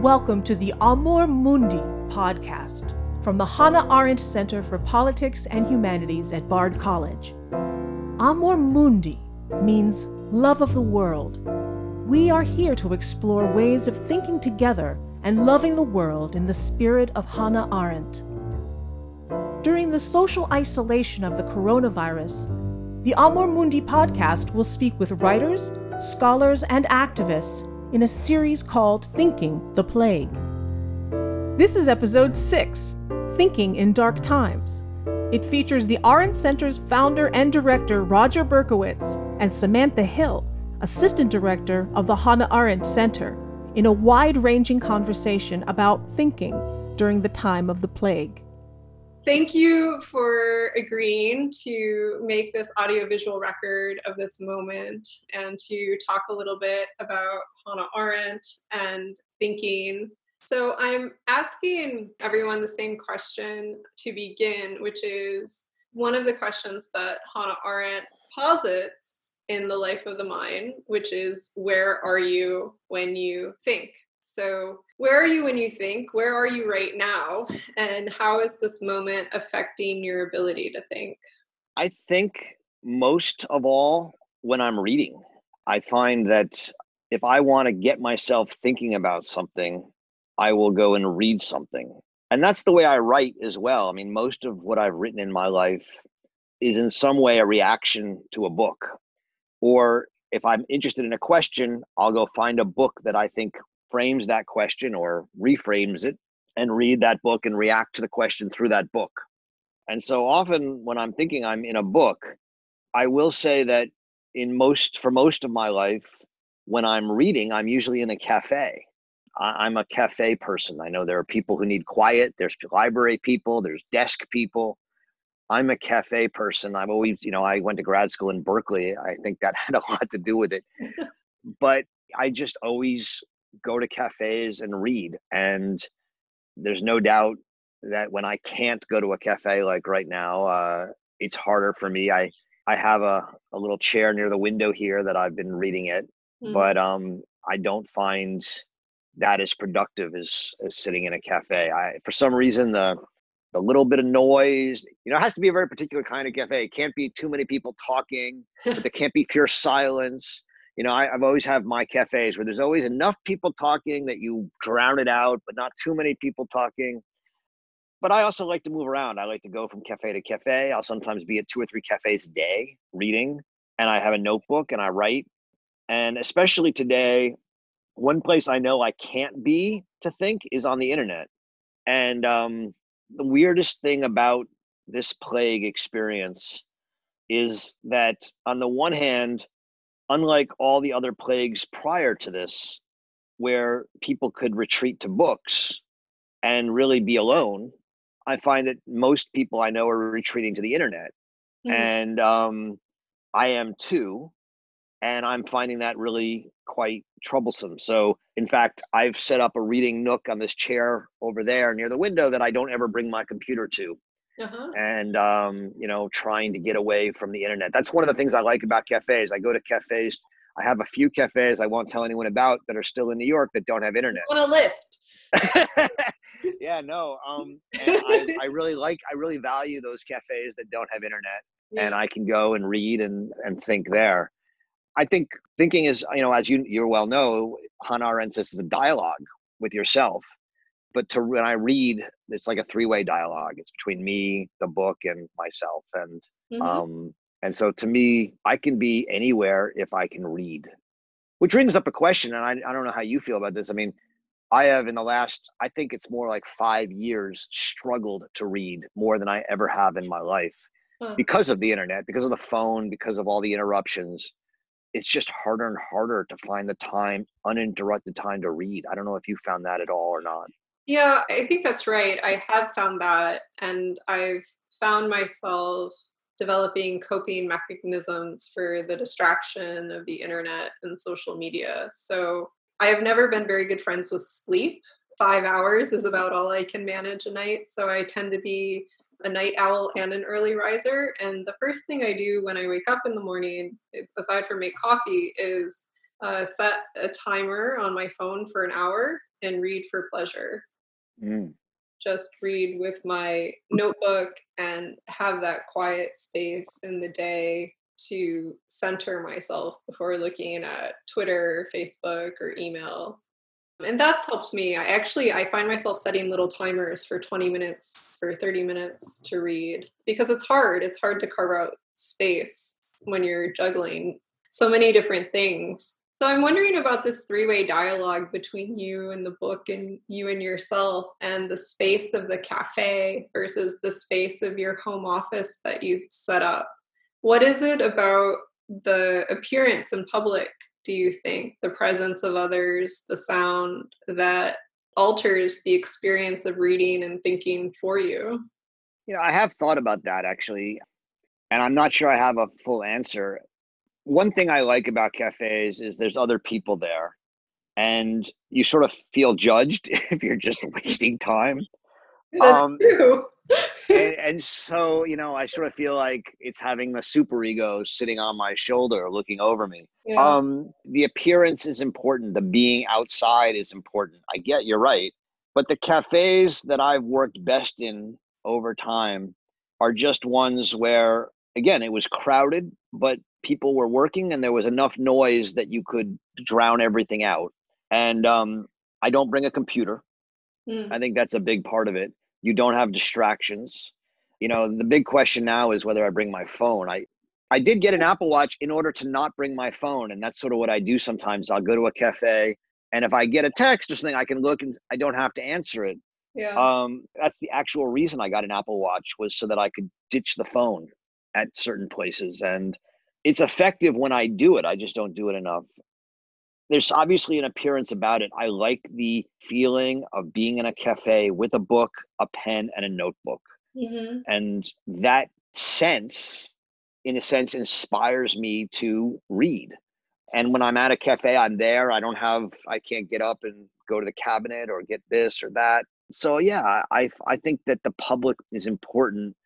Welcome to the Amor Mundi podcast from the Hannah Arendt Center for Politics and Humanities at Bard College. Amor Mundi means love of the world. We are here to explore ways of thinking together and loving the world in the spirit of Hannah Arendt. During the social isolation of the coronavirus, the Amor Mundi podcast will speak with writers, scholars, and activists in a series called Thinking the Plague. This is episode 6 Thinking in Dark Times. It features the Arendt Center's founder and director Roger Berkowitz and Samantha Hill, assistant director of the Hannah Arendt Center, in a wide ranging conversation about thinking during the time of the plague. Thank you for agreeing to make this audiovisual record of this moment and to talk a little bit about Hannah Arendt and thinking. So, I'm asking everyone the same question to begin, which is one of the questions that Hannah Arendt posits in The Life of the Mind, which is where are you when you think? So, where are you when you think? Where are you right now? And how is this moment affecting your ability to think? I think most of all when I'm reading. I find that if I want to get myself thinking about something, I will go and read something. And that's the way I write as well. I mean, most of what I've written in my life is in some way a reaction to a book. Or if I'm interested in a question, I'll go find a book that I think frames that question or reframes it and read that book and react to the question through that book. And so often when I'm thinking I'm in a book, I will say that in most for most of my life when I'm reading, I'm usually in a cafe. I'm a cafe person. I know there are people who need quiet. There's library people, there's desk people. I'm a cafe person. I've always, you know, I went to grad school in Berkeley. I think that had a lot to do with it. but I just always go to cafes and read. And there's no doubt that when I can't go to a cafe like right now, uh, it's harder for me. I I have a, a little chair near the window here that I've been reading it, mm-hmm. but um, I don't find that as productive as, as sitting in a cafe. I for some reason the the little bit of noise, you know, it has to be a very particular kind of cafe. It can't be too many people talking, but there can't be pure silence you know, I, have always have my cafes where there's always enough people talking that you drown it out, but not too many people talking. But I also like to move around. I like to go from cafe to cafe. I'll sometimes be at two or three cafes a day reading, and I have a notebook and I write. And especially today, one place I know I can't be to think is on the internet. And um, the weirdest thing about this plague experience is that, on the one hand, unlike all the other plagues prior to this, where people could retreat to books and really be alone, I find that most people I know are retreating to the internet. Mm-hmm. And um, I am too. And I'm finding that really quite troublesome. So, in fact, I've set up a reading nook on this chair over there near the window that I don't ever bring my computer to uh-huh. and um, you know trying to get away from the internet. That's one of the things i like about cafes. I go to cafes i have a few cafes i won't tell anyone about that are still in new york that don't have internet. On a list. Yeah no um I, I, really like i really value those cafes that don't have internet yeah. and i can go and read and and think there. I think thinking is you know as you you well know hannah arendt says is a dialogue with yourself but to when I read, it's like a three way dialogue. It's between me, the book, and myself. And mm-hmm. um, and so to me, I can be anywhere if I can read. Which brings up a question, and I, I don't know how you feel about this. I mean, I have in the last, I think it's more like five years, struggled to read more than I ever have in my life huh. because of the internet, because of the phone, because of all the interruptions. It's just harder and harder to find the time, uninterrupted time to read. I don't know if you found that at all or not. Yeah, I think that's right. I have found that, and I've found myself developing coping mechanisms for the distraction of the internet and social media. So I have never been very good friends with sleep. Five hours is about all I can manage a night. So I tend to be a night owl and an early riser. And the first thing I do when I wake up in the morning, is, aside from make coffee, is uh, set a timer on my phone for an hour and read for pleasure. Mm. Just read with my notebook and have that quiet space in the day to center myself before looking at Twitter, Facebook, or email. And that's helped me. I actually I find myself setting little timers for 20 minutes or 30 minutes to read because it's hard. It's hard to carve out space when you're juggling so many different things. So I'm wondering about this three-way dialogue between you and the book and you and yourself and the space of the cafe versus the space of your home office that you've set up. What is it about the appearance in public, do you think, the presence of others, the sound that alters the experience of reading and thinking for you? You know, I have thought about that actually, and I'm not sure I have a full answer. One thing I like about cafes is there's other people there, and you sort of feel judged if you're just wasting time. That's um, true. and, and, so, you know, I sort of feel like it's having the super ego sitting on my shoulder, looking over me. Yeah. Um, the appearance is important. The being outside is important. I get you're right, but the cafes that I've worked best in over time are just ones where, again, it was crowded, but people were working, and there was enough noise that you could drown everything out. And um, I don't bring a computer. Mm. I think that's a big part of it you don't have distractions you know the big question now is whether i bring my phone i i did get an apple watch in order to not bring my phone and that's sort of what i do sometimes i'll go to a cafe and if i get a text or something i can look and i don't have to answer it yeah um that's the actual reason i got an apple watch was so that i could ditch the phone at certain places and it's effective when i do it i just don't do it enough there's obviously an appearance about it. I like the feeling of being in a cafe with a book, a pen, and a notebook. Mm-hmm. And that sense, in a sense, inspires me to read. And when I'm at a cafe, I'm there. I don't have, I can't get up and go to the cabinet or get this or that. So yeah, I I think that the public is important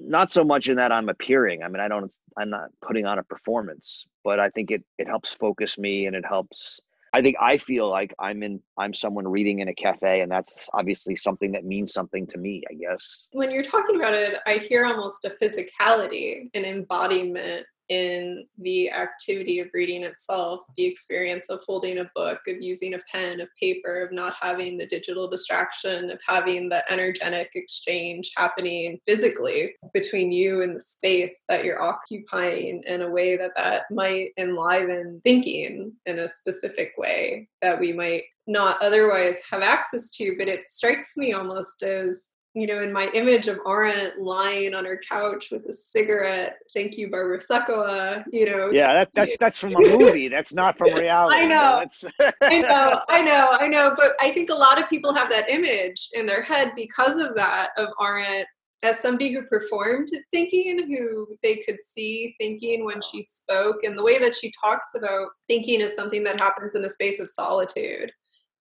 not so much in that I'm appearing. I mean, I don't, I'm not putting on a performance, but I think it it helps focus me and it helps. I think I feel like I'm in, I'm someone reading in a cafe, and that's obviously something that means something to me. I guess. When you're talking about it, I hear almost a physicality, an embodiment in the activity of reading itself, the experience of holding a book, of using a pen, of paper, of not having the digital distraction, of having the energetic exchange happening physically between you and the space that you're occupying in a way that that might enliven thinking in a specific way that we might not otherwise have access to. But it strikes me almost as you know, in my image of Arendt lying on her couch with a cigarette. Thank you, Barbara Sukowa. You know. Yeah, that, that's that's from a movie. That's not from reality. I know. I know. I know. I know. But I think a lot of people have that image in their head because of that of Arendt as somebody who performed thinking, who they could see thinking when she spoke, and the way that she talks about thinking is something that happens in a space of solitude.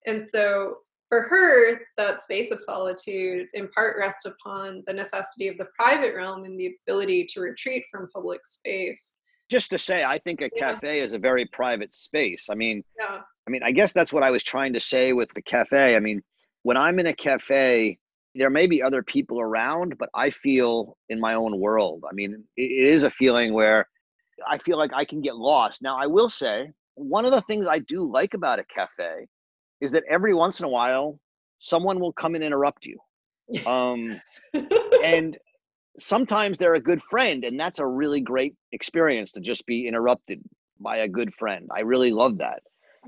And so for her, that space of solitude in part rests upon the necessity of the private realm and the ability to retreat from public space. Just to say, I think a yeah. cafe is a very private space. I mean, yeah. I mean, I guess that's what I was trying to say with the cafe. I mean, when I'm in a cafe, there may be other people around, but I feel in my own world. I mean, it is a feeling where I feel like I can get lost. Now, I will say, one of the things I do like about a cafe is that every once in a while someone will come and interrupt you. Um, and sometimes they're a good friend and that's a really great experience to just be interrupted by a good friend. I really love that.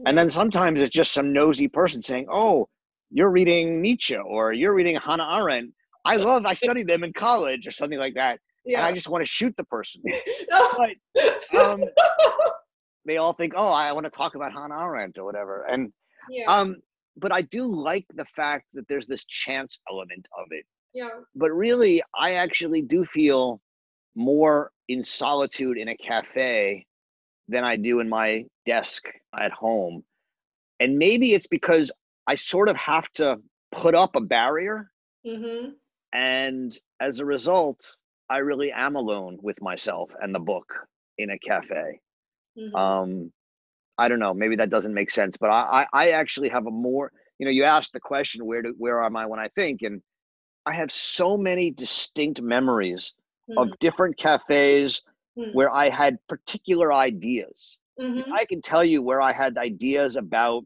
And then sometimes it's just some nosy person saying oh you're reading nietzsche or you're reading hannah arendt. I love i studied them in college or something like that yeah. and i just want to shoot the person. But um, they all think oh i want to talk about hannah arendt or whatever. And yeah. Um, but I do like the fact that there's this chance element of it. Yeah. But really, I actually do feel more in solitude in a cafe than I do in my desk at home. And maybe it's because I sort of have to put up a barrier. Mm-hmm. And as a result, I really am alone with myself and the book in a cafe. Mm-hmm. Um, I don't know. Maybe that doesn't make sense, but I, I, I actually have a more. You know, you asked the question, where do where am I when I think, and I have so many distinct memories mm. of different cafes mm. where I had particular ideas. Mm-hmm. I can tell you where I had ideas about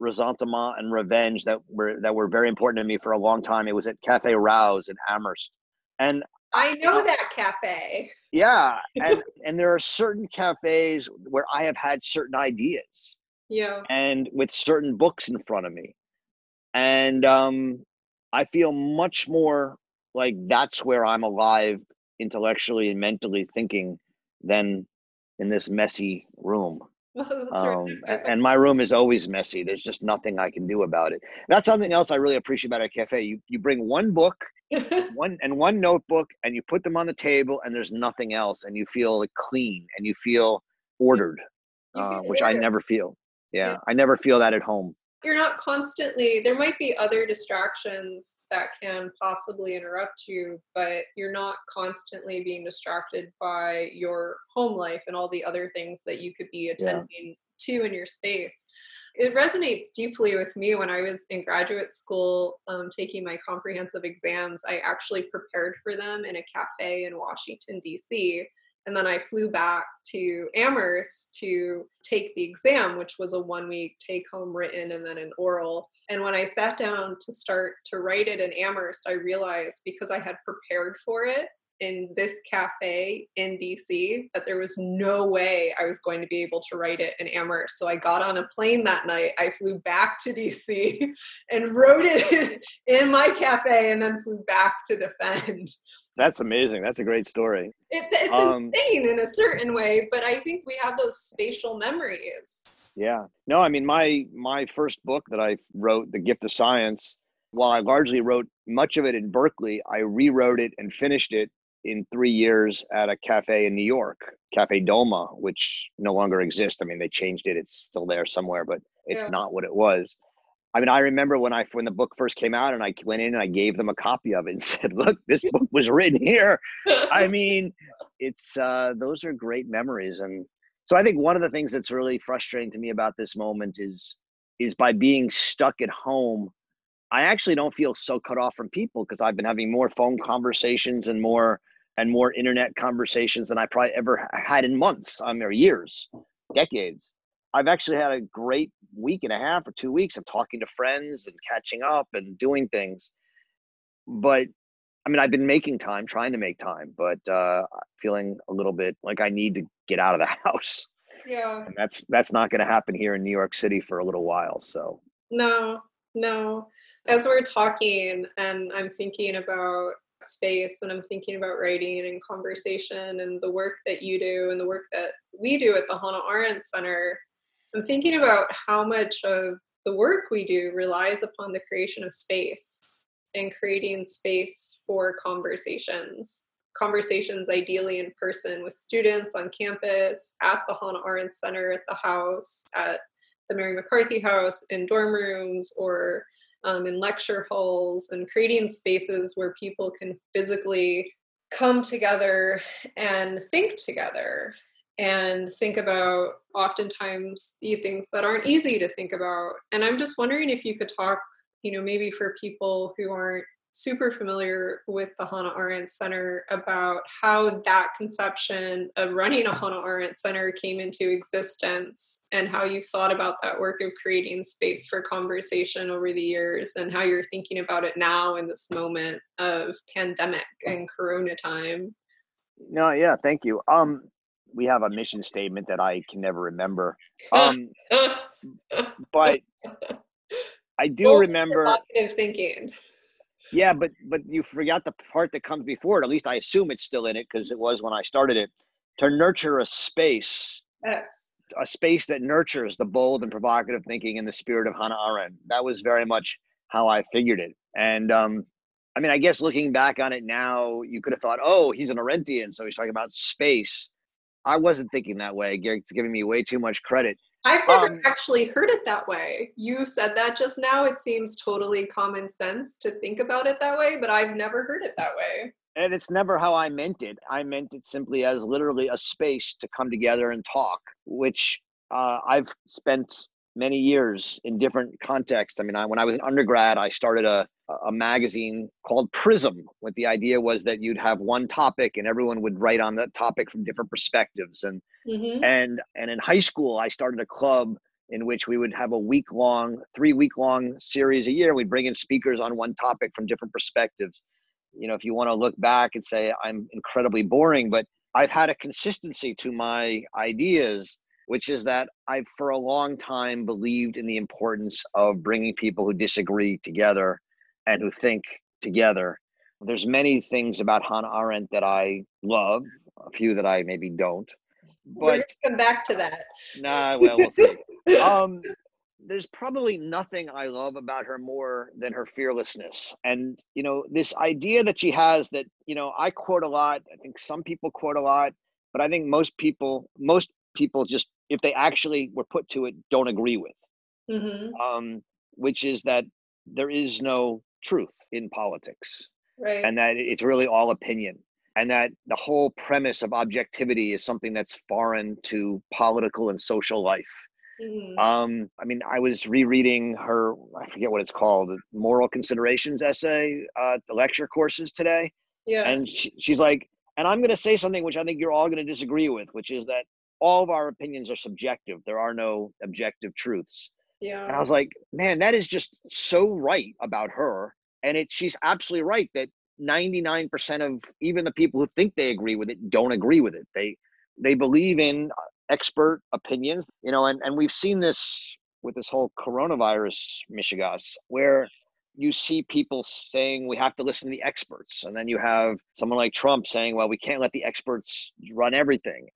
resentment and revenge that were that were very important to me for a long time. It was at Cafe Rouse in Amherst, and I know that cafe. Yeah, and and there are certain cafes where I have had certain ideas. Yeah. And with certain books in front of me, and um, I feel much more like that's where I'm alive intellectually and mentally thinking than in this messy room. um, and my room is always messy. There's just nothing I can do about it. That's something else I really appreciate about a cafe. You you bring one book, one and one notebook, and you put them on the table, and there's nothing else, and you feel like clean and you feel ordered, you uh, which ordered. I never feel. Yeah, yeah, I never feel that at home you're not constantly there might be other distractions that can possibly interrupt you but you're not constantly being distracted by your home life and all the other things that you could be attending. To in your space. It resonates deeply with me. When i was in graduate school um, taking my comprehensive exams i actually prepared for them in a cafe in washington d.c and then I flew back to Amherst to take the exam, which was a one week take home written and then an oral. And when I sat down to start to write it in Amherst, I realized because I had prepared for it in this cafe in DC that there was no way I was going to be able to write it in Amherst. So I got on a plane that night. I flew back to DC and wrote it in my cafe and then flew back to defend. That's amazing. That's a great story. It, it's um, insane in a certain way, but I think we have those spatial memories. Yeah. No, I mean my my first book that I wrote, The Gift of Science, while I largely wrote much of it in Berkeley, I rewrote it and finished it in three years at a cafe in New York, Cafe Doma, which no longer exists. I mean, they changed it; it's still there somewhere, but it's yeah. not what it was. I mean, I remember when I when the book first came out, and I went in and I gave them a copy of it and said, "Look, this book was written here." I mean, it's uh, those are great memories, and so I think one of the things that's really frustrating to me about this moment is is by being stuck at home. I actually don't feel so cut off from people because I've been having more phone conversations and more and more internet conversations than I probably ever had in months, or years, decades. I've actually had a great week and a half or two weeks of talking to friends and catching up and doing things. But I mean, I've been making time, trying to make time, but uh, feeling a little bit like I need to get out of the house. Yeah. And that's that's not going to happen here in New York City for a little while. So. No, no. As we're talking, and I'm thinking about space and I'm thinking about writing and conversation and the work that you do and the work that we do at the Hannah Arendt Center, I'm thinking about how much of the work we do relies upon the creation of space and creating space for conversations. Conversations ideally in person with students on campus, at the Hannah Arendt Center, at the house, at the Mary McCarthy House, in dorm rooms, or um, in lecture halls, and creating spaces where people can physically come together and think together and think about oftentimes things that aren't easy to think about. And I'm just wondering if you could talk, you know, maybe for people who aren't super familiar with the Hannah Arendt Center about how that conception of running a Hannah Arendt Center came into existence and how you've thought about that work of creating space for conversation over the years and how you're thinking about it now in this moment of pandemic and corona time. No, yeah, thank you. Um we have a mission statement that I can never remember. Um, but I do remember thinking. Yeah, but but you forgot the part that comes before it. At least I assume it's still in it because it was when I started it. To nurture a space. Yes. A space that nurtures the bold and provocative thinking in the spirit of Hannah Arendt. That was very much how I figured it. And um, I mean, I guess looking back on it now, you could have thought, oh, he's an Arendtian, so he's talking about space. I wasn't thinking that way. Gary's giving me way too much credit. I've never um, actually heard it that way. You said that just now. It seems totally common sense to think about it that way, but I've never heard it that way. And it's never how I meant it. I meant it simply as literally a space to come together and talk, which uh, I've spent many years in different contexts. I mean, I, when I was an undergrad, I started a, a magazine called Prism, with the idea was that you'd have one topic and everyone would write on that topic from different perspectives. And mm-hmm. and and in high school, I started a club in which we would have a week long, three week long series a year. We'd bring in speakers on one topic from different perspectives. You know, if you want to look back and say I'm incredibly boring, but I've had a consistency to my ideas which is that I've for a long time believed in the importance of bringing people who disagree together and who think together. There's many things about Hannah Arendt that I love, a few that I maybe don't. But come back to that. Nah, well, we'll see. um, there's probably nothing I love about her more than her fearlessness. And, you know, this idea that she has that, you know, I quote a lot, I think some people quote a lot, but I think most people, most people just if they actually were put to it don't agree with mm-hmm. um, which is that there is no truth in politics right. and that it's really all opinion and that the whole premise of objectivity is something that's foreign to political and social life mm-hmm. um, i mean i was rereading her i forget what it's called moral considerations essay uh, the lecture courses today yes. and she, she's like and i'm going to say something which i think you're all going to disagree with which is that all of our opinions are subjective. There are no objective truths. Yeah. And I was like, man, that is just so right about her. And it she's absolutely right that 99% of even the people who think they agree with it don't agree with it. They they believe in uh, expert opinions, you know, and, and we've seen this with this whole coronavirus mishigas, where you see people saying we have to listen to the experts. And then you have someone like Trump saying, well, we can't let the experts run everything.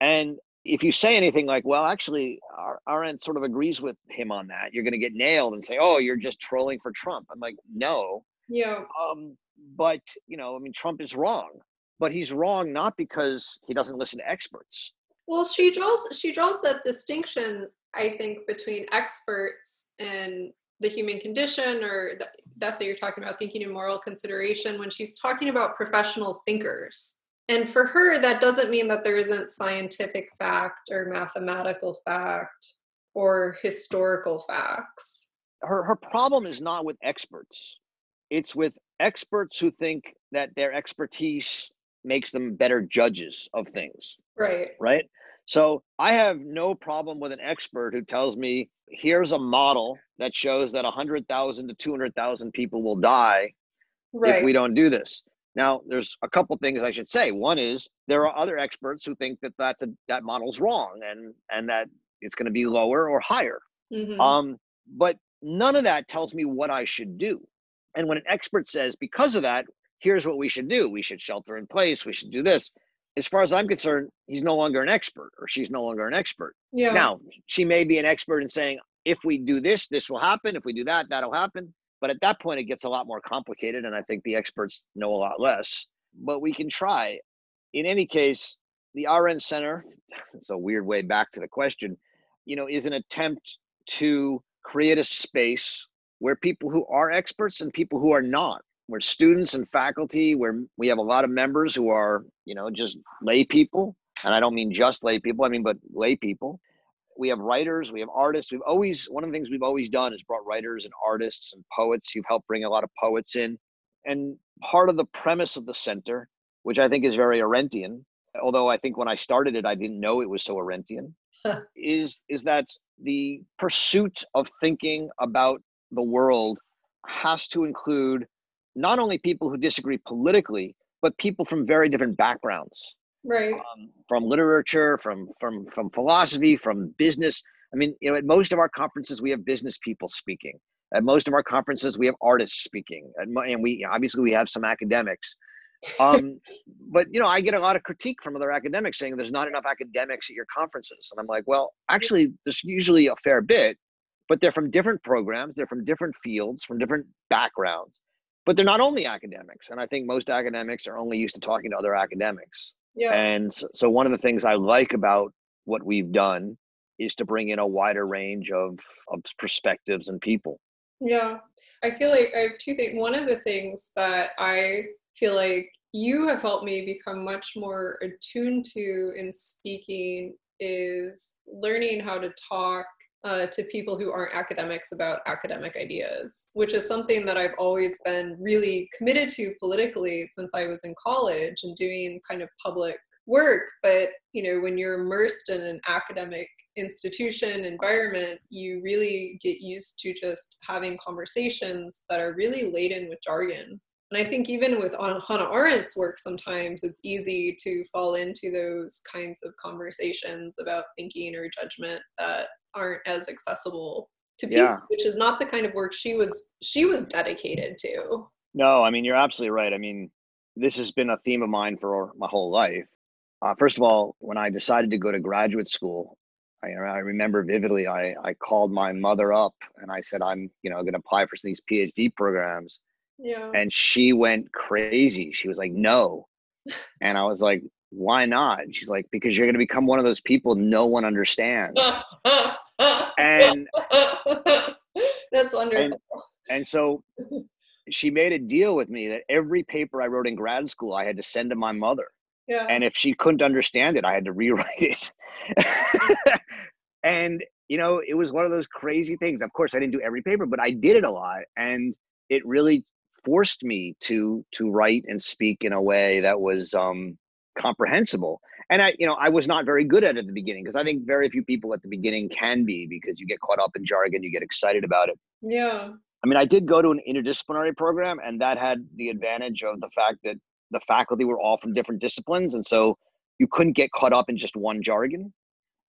And if you say anything like, well, actually, our, Arendt sort of agrees with him on that, you're going to get nailed and say, oh, you're just trolling for Trump. I'm like, no. Yeah. Um, but, you know, I mean, Trump is wrong, but he's wrong not because he doesn't listen to experts. Well, she draws she draws that distinction, I think, between experts and the human condition, or the, that's what you're talking about, thinking in moral consideration, when she's talking about professional thinkers and for her that doesn't mean that there isn't scientific fact or mathematical fact or historical facts. Her her problem is not with experts. It's with experts who think that their expertise makes them better judges of things. Right. Right? So i have no problem with an expert who tells me here's a model that shows that 100,000 to 200,000 people will die right. if we don't do this now, there's a couple things I should say. One is there are other experts who think that that's a, that model's wrong and and that it's going to be lower or higher. Mm-hmm. Um, but none of that tells me what I should do. And when an expert says, because of that, here's what we should do: we should shelter in place, we should do this. As far as I'm concerned, he's no longer an expert, or she's no longer an expert. Yeah. Now, she may be an expert in saying, if we do this, this will happen. If we do that, that'll happen. But at that point, it gets a lot more complicated, and I think the experts know a lot less. But we can try. In any case, the Arendt Center, it's a weird way back to the question, you know, is an attempt to create a space where people who are experts and people who are not, where students and faculty, where we have a lot of members who are, you know, just lay people, and I don't mean just lay people, I mean, but lay people, we have writers, we have artists. We've always one of the things we've always done is brought writers and artists and poets. You've helped bring a lot of poets in. And part of the premise of the center, which I think is very Arendtian, although I think when I started it, I didn't know it was so Arendtian, is is that the pursuit of thinking about the world has to include not only people who disagree politically, but people from very different backgrounds right. um, from literature from from from philosophy from business. I mean you know at most of our conferences we have business people speaking. At most of our conferences we have artists speaking. And, and we obviously we have some academics. Um, but you know i get a lot of critique from other academics saying there's not enough academics at your conferences. And i'm like well actually there's usually a fair bit but they're from different programs they're from different fields from different backgrounds. But they're not only academics. And i think most academics are only used to talking to other academics yeah. And so one of the things I like about what we've done is to bring in a wider range of, of perspectives and people. Yeah. I feel like I have two things. One of the things that I feel like you have helped me become much more attuned to in speaking is learning how to talk uh, to people who aren't academics about academic ideas, which is something that I've always been really committed to politically since I was in college and doing kind of public work. But you know, when you're immersed in an academic institution environment, you really get used to just having conversations that are really laden with jargon. And I think even with Hannah Arendt's work, sometimes it's easy to fall into those kinds of conversations about thinking or judgment that aren't as accessible to people, yeah. which is not the kind of work she was she was dedicated to. No, I mean you're absolutely right. I mean, this has been a theme of mine for my whole life. Uh, first of all, when I decided to go to graduate school, I, I remember vividly. I I called my mother up and I said I'm you know going to apply for these PhD programs. Yeah. And she went crazy. She was like, "No," and I was like, "Why not?" And she's like, "Because you're going to become one of those people no one understands." and that's wonderful. And, and so she made a deal with me that every paper I wrote in grad school, I had to send to my mother. Yeah. And if she couldn't understand it, I had to rewrite it. and you know, it was one of those crazy things. Of course, I didn't do every paper, but I did it a lot, and it really forced me to to write and speak in a way that was um, comprehensible. And I, you know, I was not very good at it at the beginning because I think very few people at the beginning can be because you get caught up in jargon, you get excited about it. Yeah. I mean, I did go to an interdisciplinary program, and that had the advantage of the fact that the faculty were all from different disciplines, and so you couldn't get caught up in just one jargon.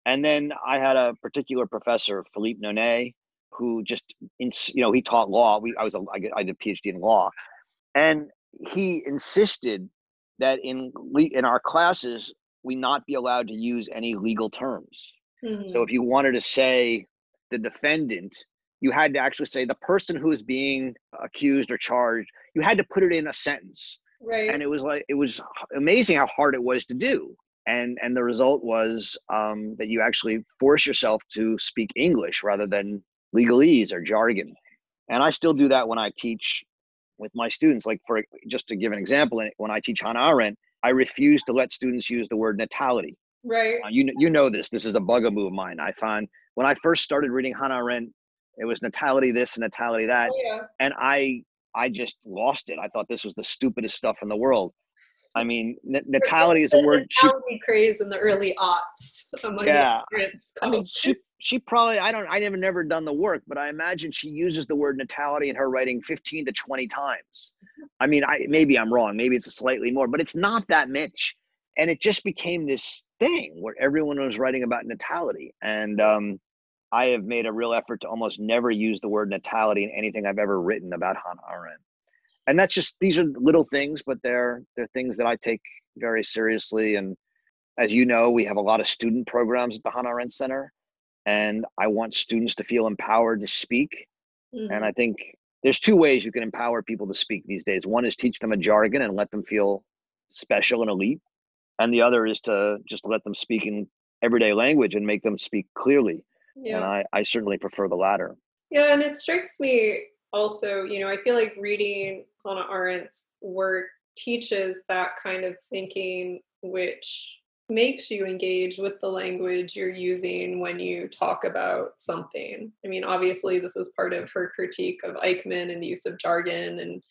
And then I had a particular professor, Philippe Nonet, who just, you know, he taught law. We, I was, a, I did a PhD in law, and he insisted that in in our classes we not be allowed to use any legal terms. Mm-hmm. So if you wanted to say the defendant, you had to actually say the person who is being accused or charged. You had to put it in a sentence. Right. And it was like it was amazing how hard it was to do. And and the result was um, that you actually force yourself to speak English rather than legalese or jargon. And I still do that when I teach with my students. Like for just to give an example, when I teach Hannah Arendt, I refuse to let students use the word natality. Right. Uh, you you know this. This is a bugaboo of mine. I find when I first started reading Hannah Arendt, it was natality this and natality that, oh, yeah. and I I just lost it. I thought this was the stupidest stuff in the world. I mean, n- natality is a word. Natality craze in the early aughts among yeah. I mean, she she probably I don't I never never done the work, but I imagine she uses the word natality in her writing 15 to 20 times. I mean, I maybe I'm wrong, maybe it's slightly more, but it's not that much. And it just became this thing where everyone was writing about natality. And um, I have made a real effort to almost never use the word natality in anything I've ever written about Hannah Arendt. And that's just these are little things, but they're they're things that I take very seriously. And as you know, we have a lot of student programs at the Hannah Arendt Center and I want students to feel empowered to speak. Mm-hmm. And I think there's two ways you can empower people to speak these days. One is teach them a jargon and let them feel special and elite, and the other is to just let them speak in everyday language and make them speak clearly. Yeah. And I, I certainly prefer the latter. Yeah, and it strikes me also, you know, I feel like reading Hannah Arendt's work teaches that kind of thinking, which makes you engage with the language you're using when you talk about something. I mean, obviously, this is part of her critique of Eichmann and the use of jargon and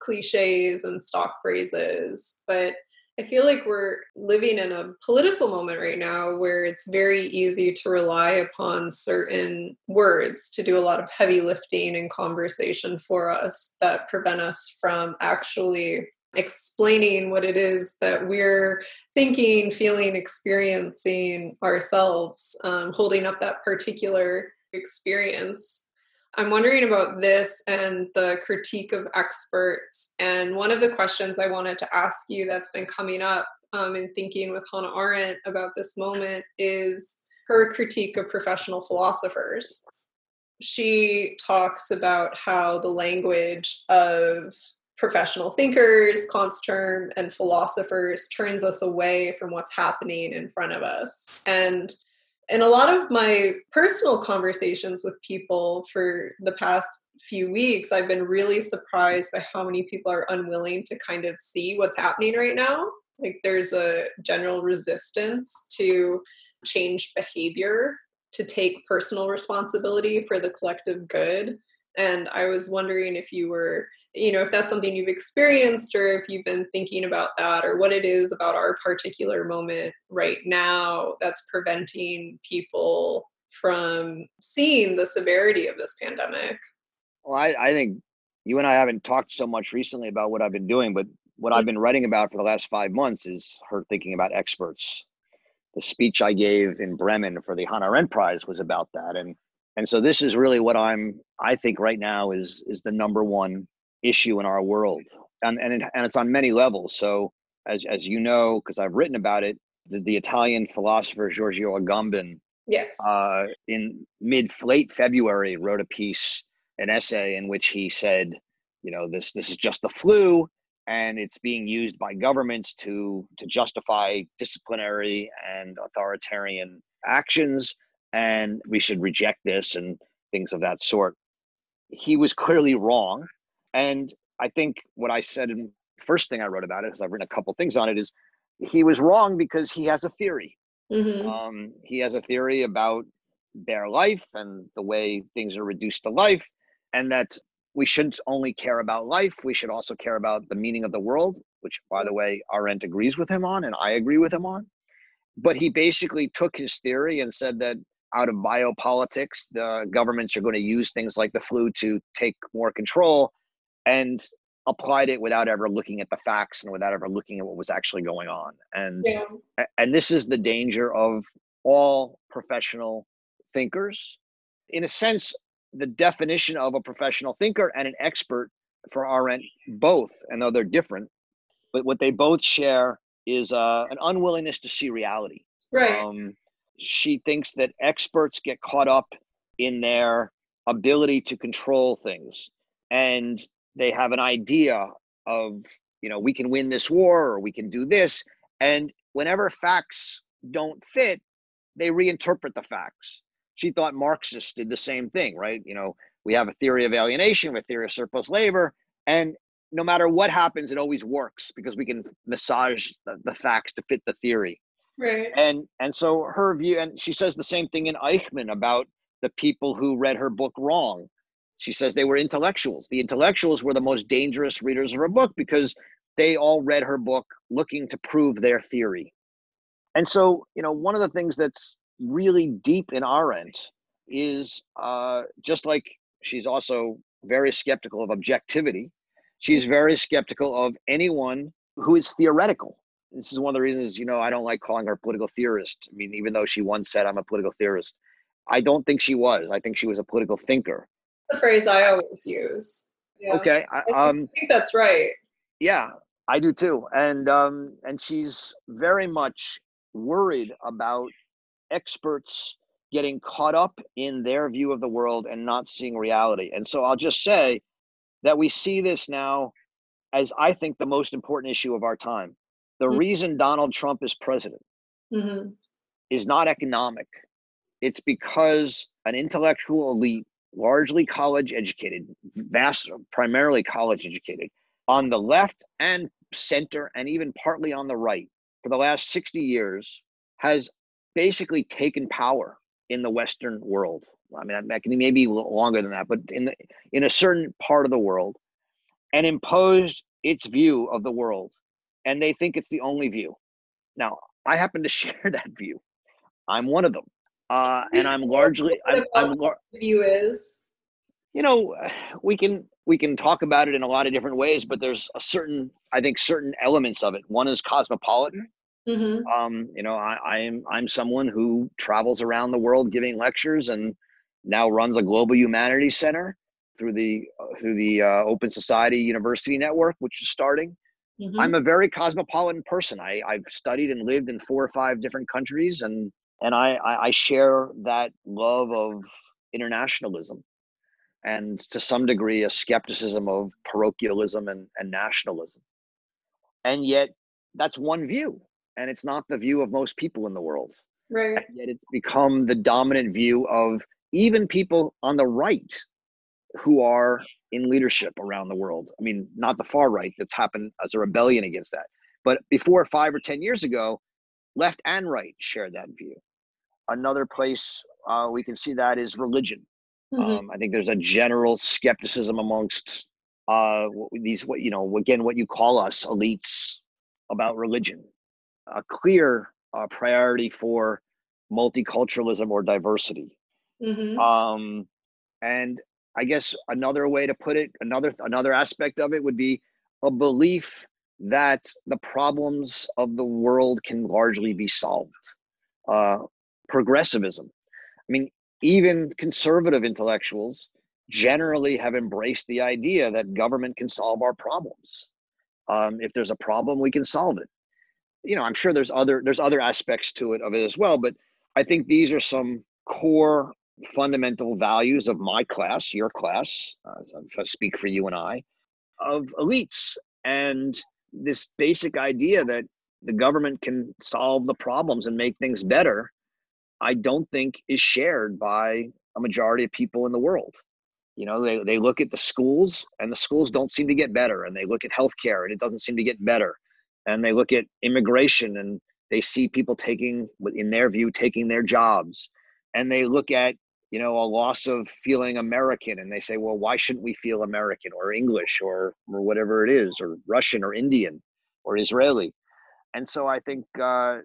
cliches and stock phrases. But I feel like we're living in a political moment right now where it's very easy to rely upon certain words to do a lot of heavy lifting and conversation for us that prevent us from actually explaining what it is that we're thinking, feeling, experiencing ourselves, um, holding up that particular experience. I'm wondering about this and the critique of experts. And one of the questions I wanted to ask you that's been coming up um, in thinking with Hannah Arendt about this moment is her critique of professional philosophers. She talks about how the language of professional thinkers, term, and philosophers turns us away from what's happening in front of us. And in a lot of my personal conversations with people for the past few weeks, I've been really surprised by how many people are unwilling to kind of see what's happening right now. Like there's a general resistance to change behavior to take personal responsibility for the collective good. And I was wondering if you were, you know, if that's something you've experienced or if you've been thinking about that or what it is about our particular moment right now that's preventing people from seeing the severity of this pandemic. Well, I, I think you and I haven't talked so much recently about what I've been doing, but what I've been writing about for the last five months is her thinking about experts. The speech I gave in Bremen for the Hannah Arendt Prize was about that, and and so this is really what I'm. I think right now is is the number one issue in our world, and and it, and it's on many levels. So as as you know, because I've written about it, the, the Italian philosopher Giorgio Agamben, yes, uh, in mid late February, wrote a piece, an essay in which he said, you know, this this is just the flu and it's being used by governments to to justify disciplinary and authoritarian actions and we should reject this and things of that sort he was clearly wrong and i think what i said in the first thing i wrote about it because i've written a couple things on it is he was wrong because he has a theory mm-hmm. um, he has a theory about bare life and the way things are reduced to life and that we shouldn't only care about life, we should also care about the meaning of the world, which, by the way, Arendt agrees with him on, and I agree with him on. But he basically took his theory and said that out of biopolitics, the governments are going to use things like the flu to take more control and applied it without ever looking at the facts and without ever looking at what was actually going on. And yeah. and this is the danger of all professional thinkers. In a sense, the definition of a professional thinker and an expert for Arendt both, and though they're different, but what they both share is uh, an unwillingness to see reality. Right. Um, she thinks that experts get caught up in their ability to control things, and they have an idea of, you know, we can win this war or we can do this, and whenever facts don't fit, they reinterpret the facts she thought Marxists did the same thing, right? You know, we have a theory of alienation, a theory of surplus labor, and no matter what happens, it always works because we can massage the, the facts to fit the theory. Right. And and so her view, and she says the same thing in Eichmann about the people who read her book wrong. She says they were intellectuals. The intellectuals were the most dangerous readers of her book because they all read her book looking to prove their theory. And so, you know, one of the things that's really deep in Arendt is uh, just like she's also very skeptical of objectivity. She's very skeptical of anyone who is theoretical. This is one of the reasons, you know, I don't like calling her a political theorist. I mean, even though she once said I'm a political theorist, I don't think she was. I think she was a political thinker. The phrase I always use. Yeah. Okay. I, um, I think that's right. Yeah, I do too. And um, and she's very much worried about experts getting caught up in their view of the world and not seeing reality. And so I'll just say that we see this now as I think the most important issue of our time. The mm-hmm. reason Donald Trump is president mm-hmm. is not economic. It's because an intellectual elite, largely college educated, vast, primarily college educated, on the left and center, and even partly on the right, for the last 60 years, has basically taken power in the Western world. I mean, I can maybe longer than that, but in the, in a certain part of the world, and imposed its view of the world, and they think it's the only view. Now, I happen to share that view. I'm one of them, uh, and I'm largely I'm, I'm view is. You know, we can we can talk about it in a lot of different ways, but there's a certain I think certain elements of it. One is cosmopolitan, Mm-hmm. Um, you know, I, I'm I'm someone who travels around the world giving lectures and now runs a global humanities center through the uh, through the uh, Open Society University Network, which is starting. Mm-hmm. I'm a very cosmopolitan person. I, I've studied and lived in four or five different countries, and and I, I, I share that love of internationalism, and to some degree a skepticism of parochialism and, and nationalism. And yet, that's one view and it's not the view of most people in the world. Right. And yet it's become the dominant view of even people on the right who are in leadership around the world. I mean, not the far right that's happened as a rebellion against that. But before five or 10 years ago, left and right shared that view. Another place uh, we can see that is religion. Mhm. Um, I think there's a general skepticism amongst uh, these, what you know, again, what you call us elites about religion. A clear uh, priority for multiculturalism or diversity. Mhm. Um, and I guess another way to put it, another another aspect of it would be a belief that the problems of the world can largely be solved. Uh, progressivism. I mean, even conservative intellectuals generally have embraced the idea that government can solve our problems. Um, if there's a problem, we can solve it. You know, I'm sure there's other there's other aspects to it of it as well, but I think these are some core fundamental values of my class, your class. Uh, I speak for you and I, of elites, and this basic idea that the government can solve the problems and make things better. I don't think is shared by a majority of people in the world. You know, they, they look at the schools and the schools don't seem to get better. And they look at healthcare and it doesn't seem to get better. And they look at immigration and they see people taking, in their view, taking their jobs. And they look at, you know, a loss of feeling American and they say, well, why shouldn't we feel American or English or, or whatever it is, or Russian or Indian or Israeli? And so I think uh,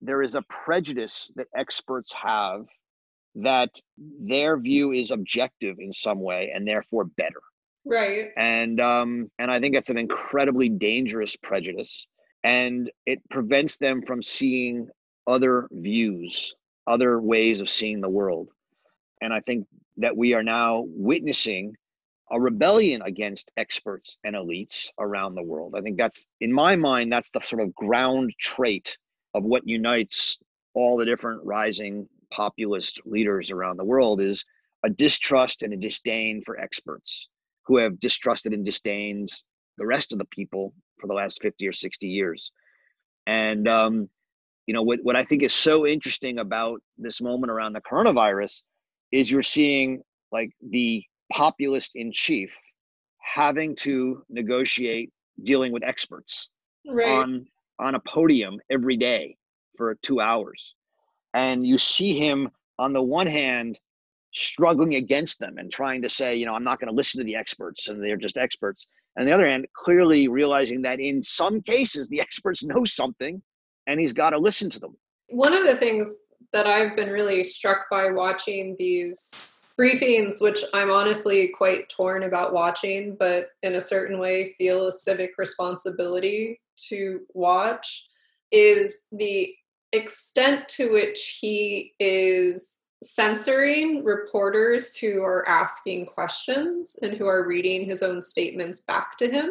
there is a prejudice that experts have that their view is objective in some way and therefore better Right. and um, and I think that's an incredibly dangerous prejudice, and it prevents them from seeing other views, other ways of seeing the world, and I think that we are now witnessing a rebellion against experts and elites around the world. I think that's in my mind that's the sort of ground trait of what unites all the different rising populist leaders around the world is a distrust and a disdain for experts who have distrusted and disdained the rest of the people for the last 50 or 60 years. And, um, you know, what, what I think is so interesting about this moment around the coronavirus is you're seeing like the populist in chief having to negotiate dealing with experts Right. on on a podium every day for two hours. And you see him on the one hand struggling against them and trying to say you know i'm not going to listen to the experts and they're just experts. And the other hand clearly realizing that in some cases the experts know something and he's got to listen to them. One of the things that I've been really struck by watching these briefings, which I'm honestly quite torn about watching, but in a certain way feel a civic responsibility to watch, is the extent to which he is censoring reporters who are asking questions and who are reading his own statements back to him.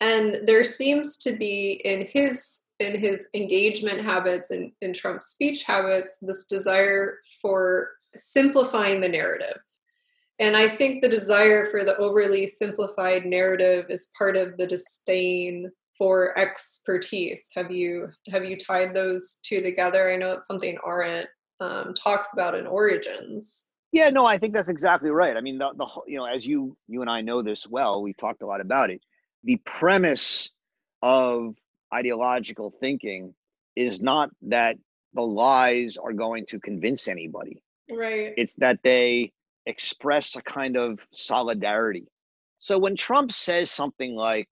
And there seems to be in his in his engagement habits and in trump's speech habits this desire for simplifying the narrative. And i think the desire for the overly simplified narrative is part of the disdain for expertise? Have you have you tied those two together? I know it's something arendt um, talks about in origins. Yeah no i think that's exactly right. I mean the, the whole- you know as you you and i know this well we've talked a lot about it. The premise of ideological thinking is not that the lies are going to convince anybody. Right. It's that they express a kind of solidarity. So when trump says something like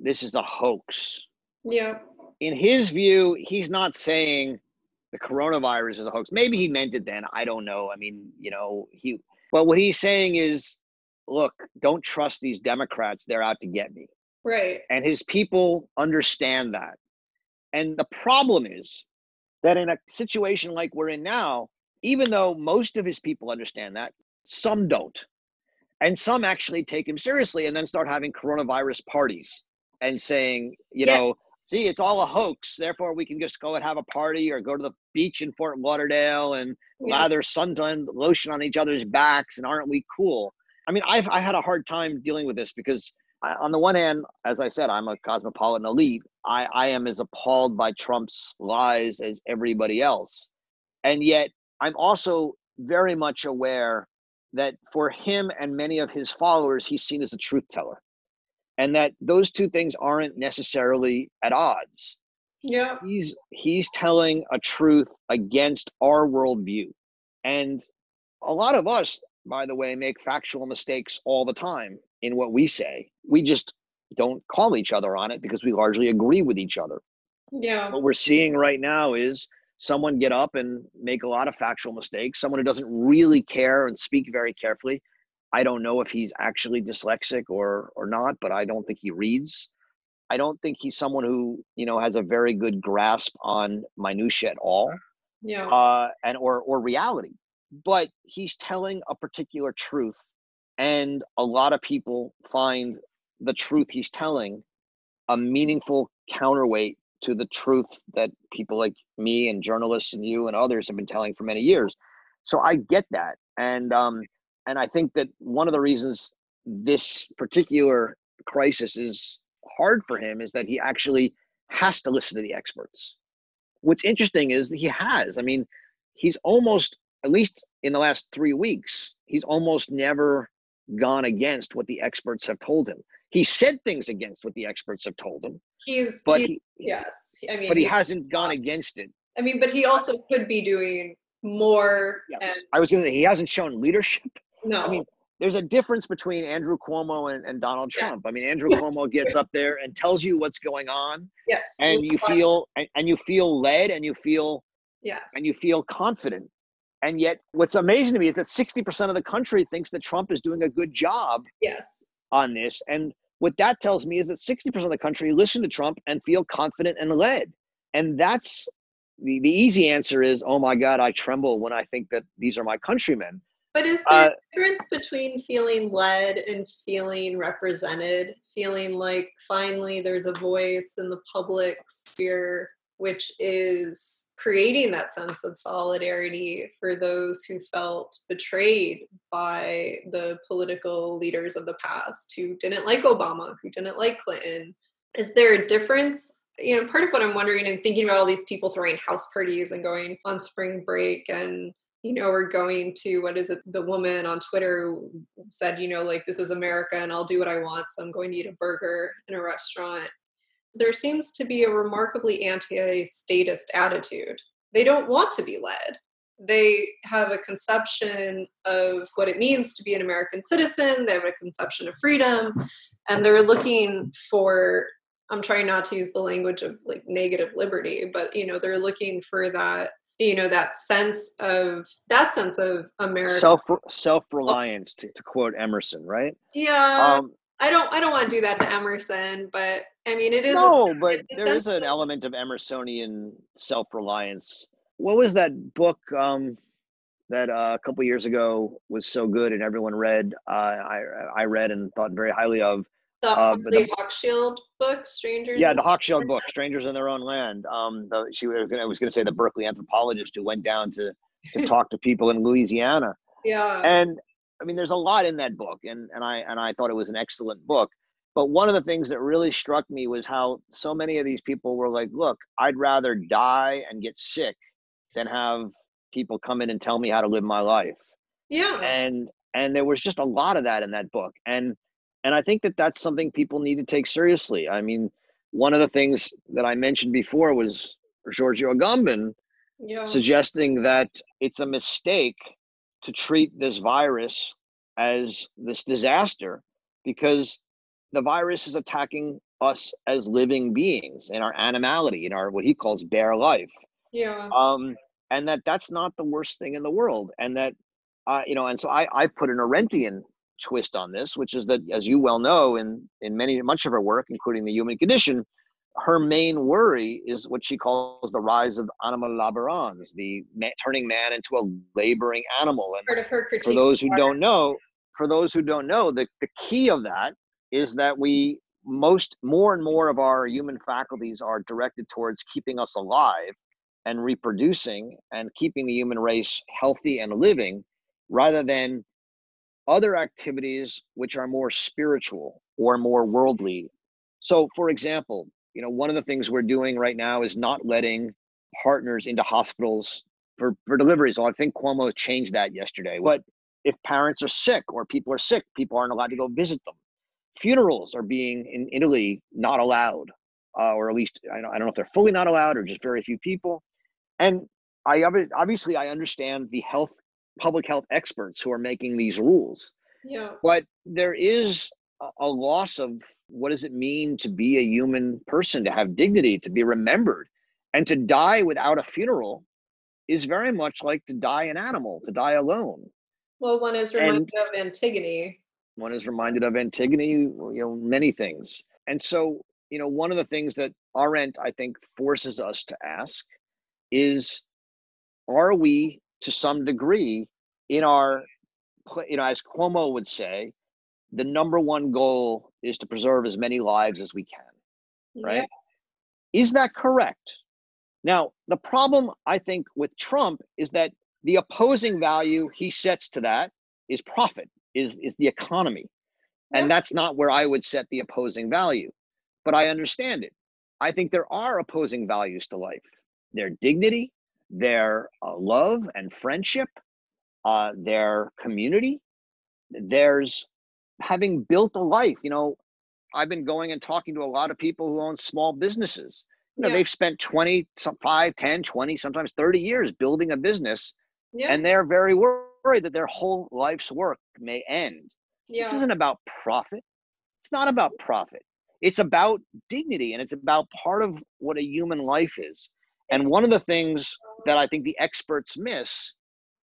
this is a hoax. Yeah. In his view he's not saying the coronavirus is a hoax. Maybe he meant it then. I don't know. I mean you know he but what he's saying is look don't trust these democrats. They're out to get me. Right. And his people understand that. And the problem is that in a situation like we're in now even though most of his people understand that some don't. And some actually take him seriously and then start having coronavirus parties and saying you Yeah. know see it's all a hoax. Therefore we can just go and have a party or go to the beach in fort lauderdale and yeah. lather suntan lotion on each other's backs and aren't we cool? I mean i've i had a hard time dealing with this because I, on the one hand as i said i'm a cosmopolitan elite. I i am as appalled by trump's lies as everybody else. And yet i'm also very much aware that for him and many of his followers he's seen as a truth teller and that those two things aren't necessarily at odds Yeah. He's he's telling a truth against our worldview. And a lot of us, by the way, make factual mistakes all the time in what we say. We just don't call each other on it because we largely agree with each other. Yeah. What we're seeing right now is someone get up and make a lot of factual mistakes, someone who doesn't really care and speak very carefully. I don't know if he's actually dyslexic or or not, but I don't think he reads. I don't think he's someone who, you know, has a very good grasp on minutia at all. Yeah. Uh and or or reality. But he's telling a particular truth and a lot of people find the truth he's telling a meaningful counterweight to the truth that people like me and journalists and you and others have been telling for many years. So I get that, and um, and I think that one of the reasons this particular crisis is hard for him is that he actually has to listen to the experts. What's interesting is that he has. I mean, he's almost at least in the last three weeks, he's almost never gone against what the experts have told him. He said things against what the experts have told him, He's, but he, yes. I mean, but he he- hasn't gone against it. I mean, but he also could be doing more. Yes. And I was going to say he hasn't shown leadership. No, I mean, there's a difference between Andrew Cuomo and, and Donald Yeah. Trump. I mean, Andrew Cuomo gets up there and tells you what's going on, yes. and you feel and, and you feel led, and you feel yes. and you feel confident. And yet, what's amazing to me is that 60% of the country thinks that Trump is doing a good job yes. on this. And what that tells me is that 60% of the country listen to Trump and feel confident and led. And that's the, the easy answer is, oh my God, I tremble when I think that these are my countrymen. But is there Uh, a difference between feeling led and feeling represented? Feeling like finally there's a voice in the public sphere which is creating that sense of solidarity for those who felt betrayed by the political leaders of the past who didn't like Obama, who didn't like Clinton. Is there a difference? You know, part of what I'm wondering and thinking about all these people throwing house parties and going on spring break and you know, we're going to what is it? The woman on Twitter said, you know, like this is America and I'll do what I want, so I'm going to eat a burger in a restaurant. There seems to be a remarkably anti-statist attitude. They don't want to be led. They have a conception of what it means to be an American citizen. They have a conception of freedom, and they're looking for. I'm trying not to use the language of like negative liberty, but you know, they're looking for that you know that sense of that sense of america Self self reliance, to, to quote Emerson, right? yeah Um, i don't i don't want to do that to emerson but i mean it is a- no, but there is an element of Emersonian self reliance. What was that book um, that uh, a couple years ago was so good and everyone read? Uh, I I read and thought very highly of. The Huxley the- Hochschild book strangers Yeah, the Hochschild book, "Strangers in Their Own Land." Um, the, she was gonna, I was going to say the Berkeley anthropologist who went down to to talk to people in Louisiana, yeah and I mean, there's a lot in that book, and and I and I thought it was an excellent book. But one of the things that really struck me was how so many of these people were like, "Look, I'd rather die and get sick than have people come in and tell me how to live my life." yeah and and there was just a lot of that in that book and and i think that that's something people need to take seriously. I mean one of the things that i mentioned before was giorgio agamben yeah. suggesting that it's a mistake to treat this virus as this disaster because the virus is attacking us as living beings in our animality in our what he calls bare life. Yeah. Um, and that that's not the worst thing in the world, and that uh, you know, and so I I've put an Arendtian twist on this, which is that, as you well know, in in many much of her work, including the Human Condition, her main worry is what she calls the rise of animal laborans, the ma- turning man into a laboring animal, and part of her critique for those who don't know for those who don't know the, the key of that is that we most more and more of our human faculties are directed towards keeping us alive and reproducing and keeping the human race healthy and living rather than other activities which are more spiritual or more worldly so for example you know one of the things we're doing right now is not letting partners into hospitals for, for deliveries. So I think Cuomo changed that yesterday. But if parents are sick or people are sick, people aren't allowed to go visit them. Funerals are being in Italy not allowed. uh, or at least I don't, I don't know if they're fully not allowed or just very few people. And I obviously I understand the health public health experts who are making these rules. Yeah. But there is a, loss of what does it mean to be a human person, to have dignity, to be remembered, and to die without a funeral is very much like to die an animal, to die alone. Well, one is reminded and of Antigone. One is reminded of Antigone, you know, many things. And so, you know, one of the things that Arendt, I think, forces us to ask is are we to some degree in our you know as cuomo would say the number one goal is to preserve as many lives as we can right? Yeah. is that correct? Now the problem i think with trump is that the opposing value he sets to that is profit is is the economy. Yeah. and that's not where i would set the opposing value. But i understand it. I think there are opposing values to life. Their dignity their uh, love and friendship, uh, their community. There's having built a life. You know, I've been going and talking to a lot of people who own small businesses. You know, yeah. they've spent 20, 5, 10, 20, sometimes 30 years building a business. Yeah. And they're very worried that their whole life's work may end. Yeah. This isn't about profit. It's not about profit. It's about dignity and it's about part of what a human life is. And one of the things that I think the experts miss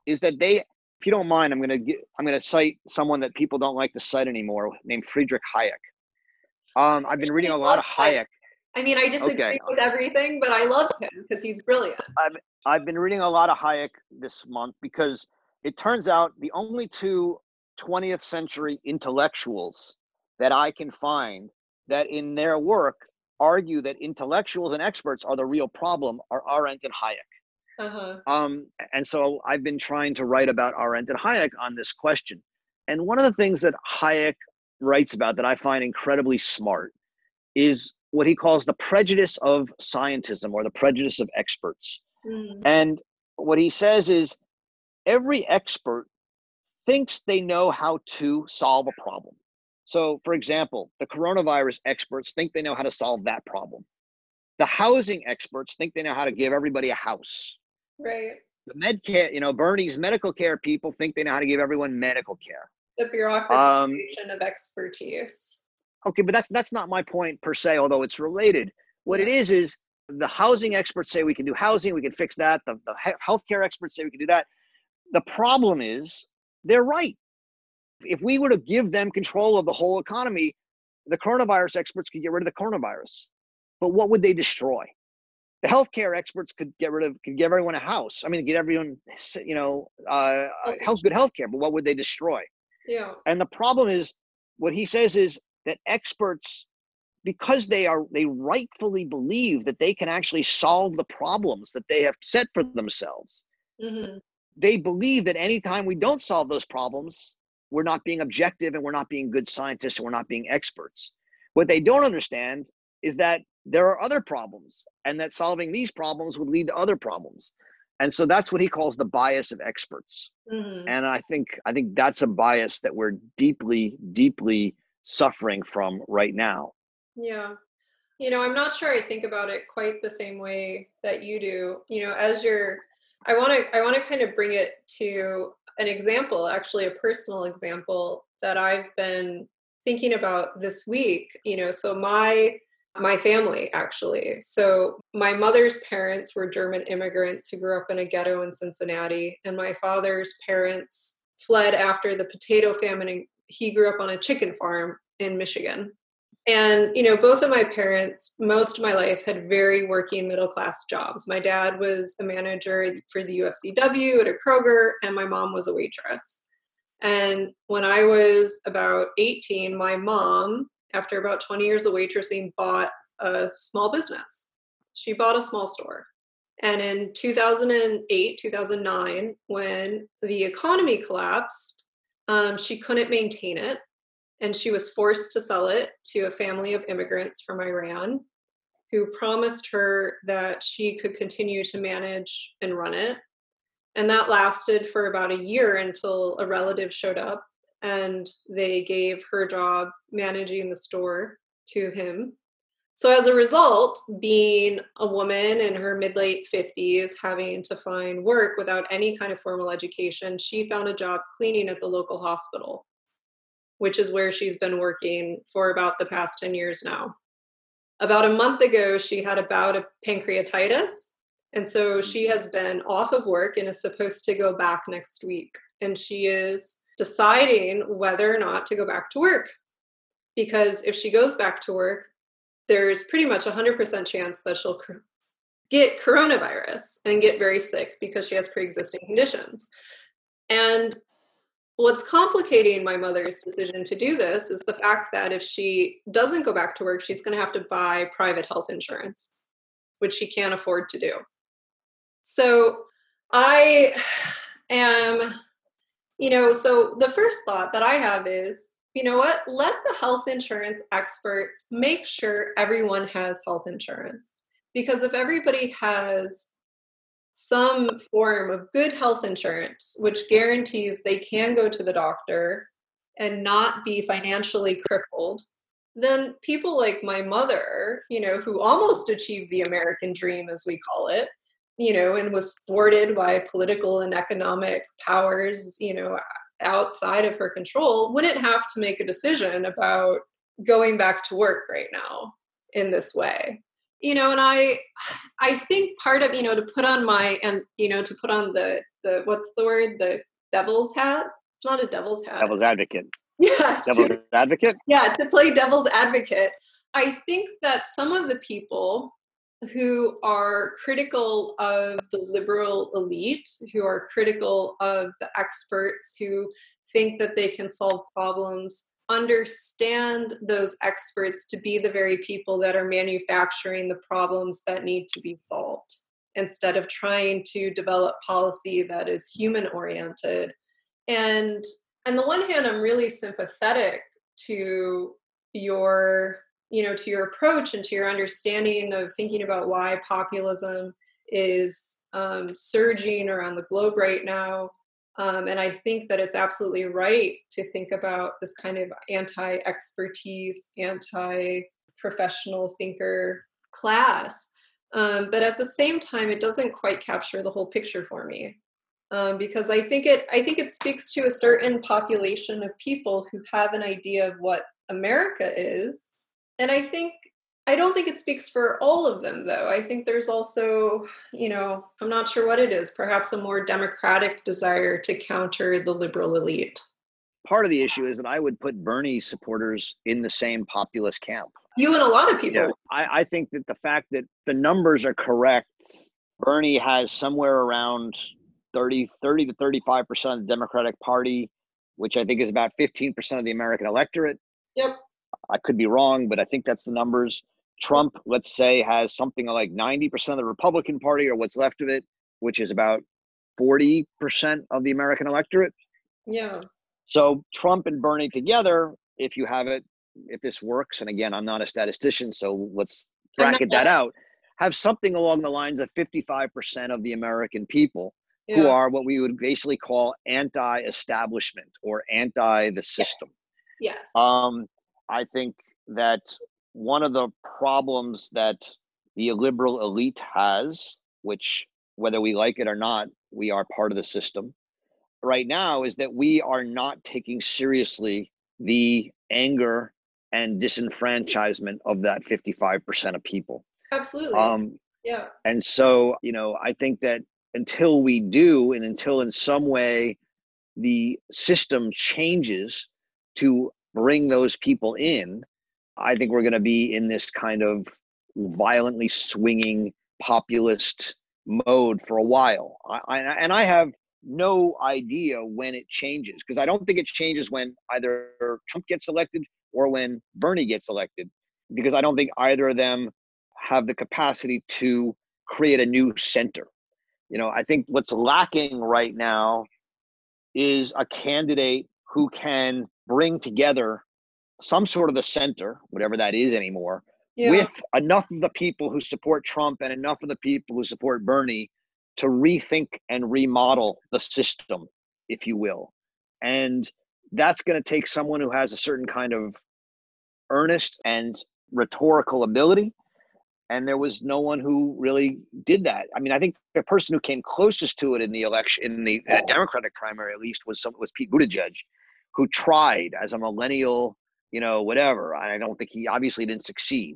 is that they, if you don't mind, I'm going to get, I'm going to cite someone that people don't like to cite anymore, named Friedrich Hayek. Um, I've been reading a lot of Hayek. I mean, I disagree okay. with everything, but I love him because he's brilliant. I've, I've been reading a lot of Hayek this month because it turns out the only two 20th century intellectuals that I can find that in their work argue that intellectuals and experts are the real problem are Arendt and Hayek. Uh-huh. Um, and so I've been trying to write about Arendt and Hayek on this question. And one of the things that Hayek writes about that I find incredibly smart is what he calls the prejudice of scientism or the prejudice of experts. Mm. And what he says is every expert thinks they know how to solve a problem. So, for example, the coronavirus experts think they know how to solve that problem. The housing experts think they know how to give everybody a house. Right. The med care, you know, Bernie's medical care people think they know how to give everyone medical care. The bureaucratization um, of expertise. Okay, but that's that's not my point per se, although it's related. What yeah. it is is the housing experts say we can do housing, we can fix that. The, the healthcare experts say we can do that. The problem is they're right if we were to give them control of the whole economy, the coronavirus experts could get rid of the coronavirus. But what would they destroy? The healthcare experts could get rid of, could give everyone a house. I mean, get everyone, you know, uh, health, good healthcare. But what would they destroy? Yeah. And the problem is, what he says is that experts, because they are, they rightfully believe that they can actually solve the problems that they have set for themselves. Mm-hmm. They believe that anytime we don't solve those problems, we're not being objective and we're not being good scientists and we're not being experts. What they don't understand is that there are other problems and that solving these problems would lead to other problems. And so that's what he calls the bias of experts. Mm-hmm. And I think I think that's a bias that we're deeply deeply suffering from right now. Yeah. You know, I'm not sure I think about it quite the same way that you do. You know, as you're I want to I want to kind of bring it to an example, actually a personal example that I've been thinking about this week. You know, so my my family actually. So my mother's parents were German immigrants who grew up in a ghetto in Cincinnati, and my father's parents fled after the potato famine. And he grew up on a chicken farm in Michigan. And, you know, both of my parents, most of my life, had very working middle class jobs. My dad was a manager for the UFCW at a Kroger, and my mom was a waitress. And when I was about 18, my mom, after about 20 years of waitressing, bought a small business. She bought a small store. And in 2008, 2009, when the economy collapsed, um, she couldn't maintain it and she was forced to sell it to a family of immigrants from Iran who promised her that she could continue to manage and run it. And that lasted for about a year until a relative showed up and they gave her job managing the store to him. So, as a result, being a woman in her mid late 50s, having to find work without any kind of formal education, she found a job cleaning at the local hospital, which is where she's been working for about the past 10 years now. About a month ago, she had a bout of pancreatitis. And so she mm-hmm. has been off of work and is supposed to go back next week. And she is deciding whether or not to go back to work. Because if she goes back to work, there's pretty much a 100% chance that she'll get coronavirus and get very sick because she has pre-existing conditions. And what's complicating my mother's decision to do this is the fact that if she doesn't go back to work, she's going to have to buy private health insurance, which she can't afford to do. So I am, you know, so the first thought that I have is you know what? Let the health insurance experts make sure everyone has health insurance. Because if everybody has some form of good health insurance, which guarantees they can go to the doctor and not be financially crippled, then people like my mother, you know, who almost achieved the American dream, as we call it, you know, and was thwarted by political and economic powers, you know, outside of her control wouldn't have to make a decision about going back to work right now in this way. You know and i i think part of you know to put on my and you know to put on the the what's the word? The devil's hat? It's not a devil's hat. Devil's advocate. Yeah. Devil's to, advocate? Yeah to play devil's advocate. I think that some of the people who are critical of the liberal elite, who are critical of the experts who think that they can solve problems, understand those experts to be the very people that are manufacturing the problems that need to be solved instead of trying to develop policy that is human oriented and on the one hand i'm really sympathetic to your you know to your approach and to your understanding of thinking about why populism is um, surging around the globe right now um, and i think that it's absolutely right to think about this kind of anti-expertise anti-professional thinker class. Um, but at the same time it doesn't quite capture the whole picture for me um, because I think it I think it speaks to a certain population of people who have an idea of what America is, and I think I don't think it speaks for all of them, though. I think there's also, you know, I'm not sure what it is, perhaps a more democratic desire to counter the liberal elite. Part of the issue is that I would put Bernie supporters in the same populist camp. You and a lot of people. Yeah, I, I think that the fact that the numbers are correct, Bernie has somewhere around 30, 30 to 35% of the Democratic Party, which I think is about 15% of the American electorate. Yep. I could be wrong, but I think that's the numbers. Trump, let's say, has something like 90% of the Republican Party or what's left of it, which is about 40% of the American electorate. Yeah. So Trump and Bernie together, if you have it, if this works, and again, I'm not a statistician, so let's bracket that out, have something along the lines of 55% of the American people yeah. who are what we would basically call anti-establishment or anti the system. Yes. Um, I think that one of the problems that the liberal elite has, which whether we like it or not, we are part of the system right now, is that we are not taking seriously the anger and disenfranchisement of that 55% of people. Absolutely. Um, yeah. And so, you know, I think that until we do, and until in some way the system changes to bring those people in, I think we're going to be in this kind of violently swinging populist mode for a while. I, I, and I have no idea when it changes because I don't think it changes when either Trump gets elected or when Bernie gets elected because I don't think either of them have the capacity to create a new center. You know, I think what's lacking right now is a candidate who can bring together some sort of the center, whatever that is anymore, yeah. with enough of the people who support Trump and enough of the people who support Bernie to rethink and remodel the system, if you will. And that's going to take someone who has a certain kind of earnest and rhetorical ability and there was no one who really did that. I mean, I think the person who came closest to it in the election, in the uh, Democratic primary at least, was some was Pete Buttigieg, who tried as a millennial, you know, whatever. I don't think he obviously didn't succeed,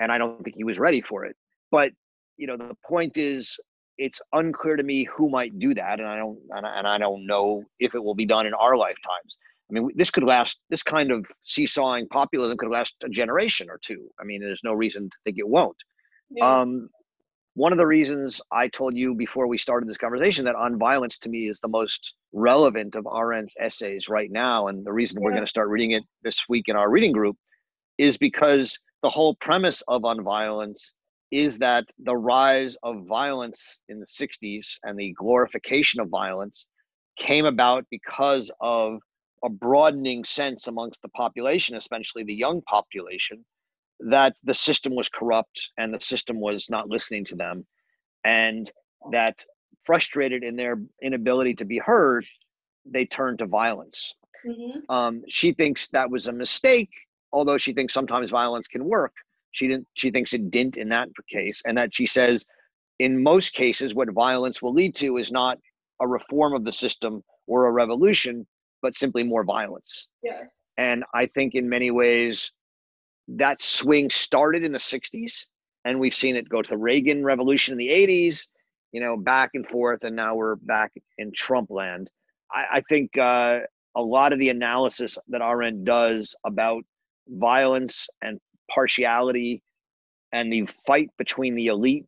and I don't think he was ready for it. But you know, the point is, it's unclear to me who might do that, and I don't and I, don't know if it will be done in our lifetimes. I mean, this could last. This kind of seesawing populism could last a generation or two. I mean, there's no reason to think it won't. Yeah. Um, one of the reasons I told you before we started this conversation that on violence to me is the most relevant of Arendt's essays right now, and the reason yeah. we're going to start reading it this week in our reading group is because the whole premise of on violence is that the rise of violence in the 60s and the glorification of violence came about because of a broadening sense amongst the population, especially the young population, that the system was corrupt and the system was not listening to them and that frustrated in their inability to be heard they turned to violence. Mm-hmm. um, she thinks that was a mistake although she thinks sometimes violence can work. She didn't she thinks it didn't in that case and that she says in most cases what violence will lead to is not a reform of the system or a revolution but simply more violence. Yes. And i think in many ways that swing started in the 60s and we've seen it go to the Reagan revolution in the 80s, you know, back and forth, and now we're back in Trump land. I, I think uh, a lot of the analysis that Arendt does about violence and partiality and the fight between the elite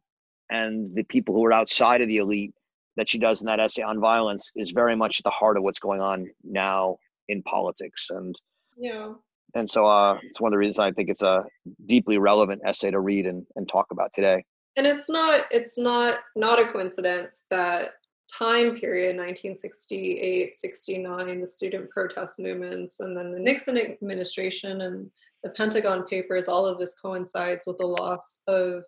and the people who are outside of the elite that she does in that essay on violence is very much at the heart of what's going on now in politics. And yeah, and so uh, it's one of the reasons I think it's a deeply relevant essay to read and, and talk about today. And it's not it's not not a coincidence that time period 1968 69 the student protest movements and then the nixon administration and the pentagon papers all of this coincides with the loss of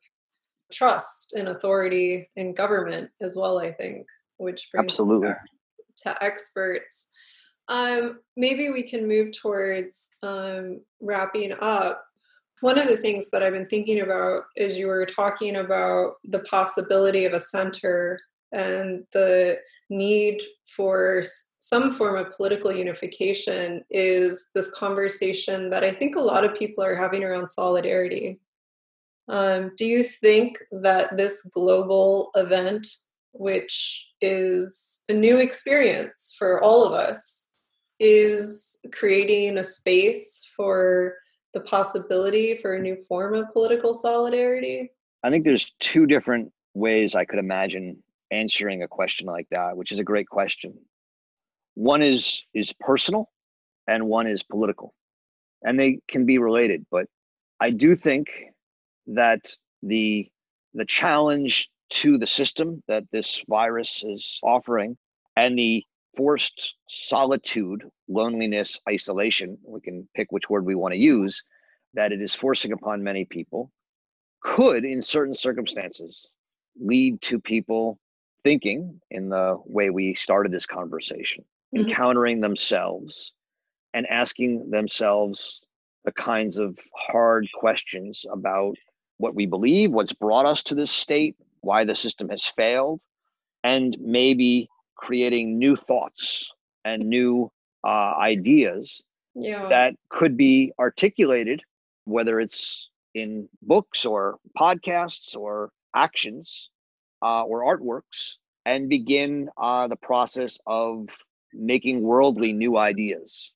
trust and authority in government as well i think which brings absolutely to experts um, maybe we can move towards um, wrapping up. One of the things that I've been thinking about is you were talking about the possibility of a center and the need for some form of political unification is this conversation that I think a lot of people are having around solidarity. Um, do you think that this global event, which is a new experience for all of us, is creating a space for the possibility for a new form of political solidarity? I think there's two different ways I could imagine answering a question like that, which is a great question. One is is personal and one is political. And they can be related, but I do think that the the challenge to the system that this virus is offering and the forced solitude, loneliness, isolation, we can pick which word we want to use, that it is forcing upon many people, could, in certain circumstances, lead to people thinking in the way we started this conversation, mm-hmm. encountering themselves and asking themselves the kinds of hard questions about what we believe, what's brought us to this state, why the system has failed, and maybe creating new thoughts and new uh, ideas yeah. that could be articulated, whether it's in books or podcasts or actions uh, or artworks, and begin uh, the process of making worldly new ideas.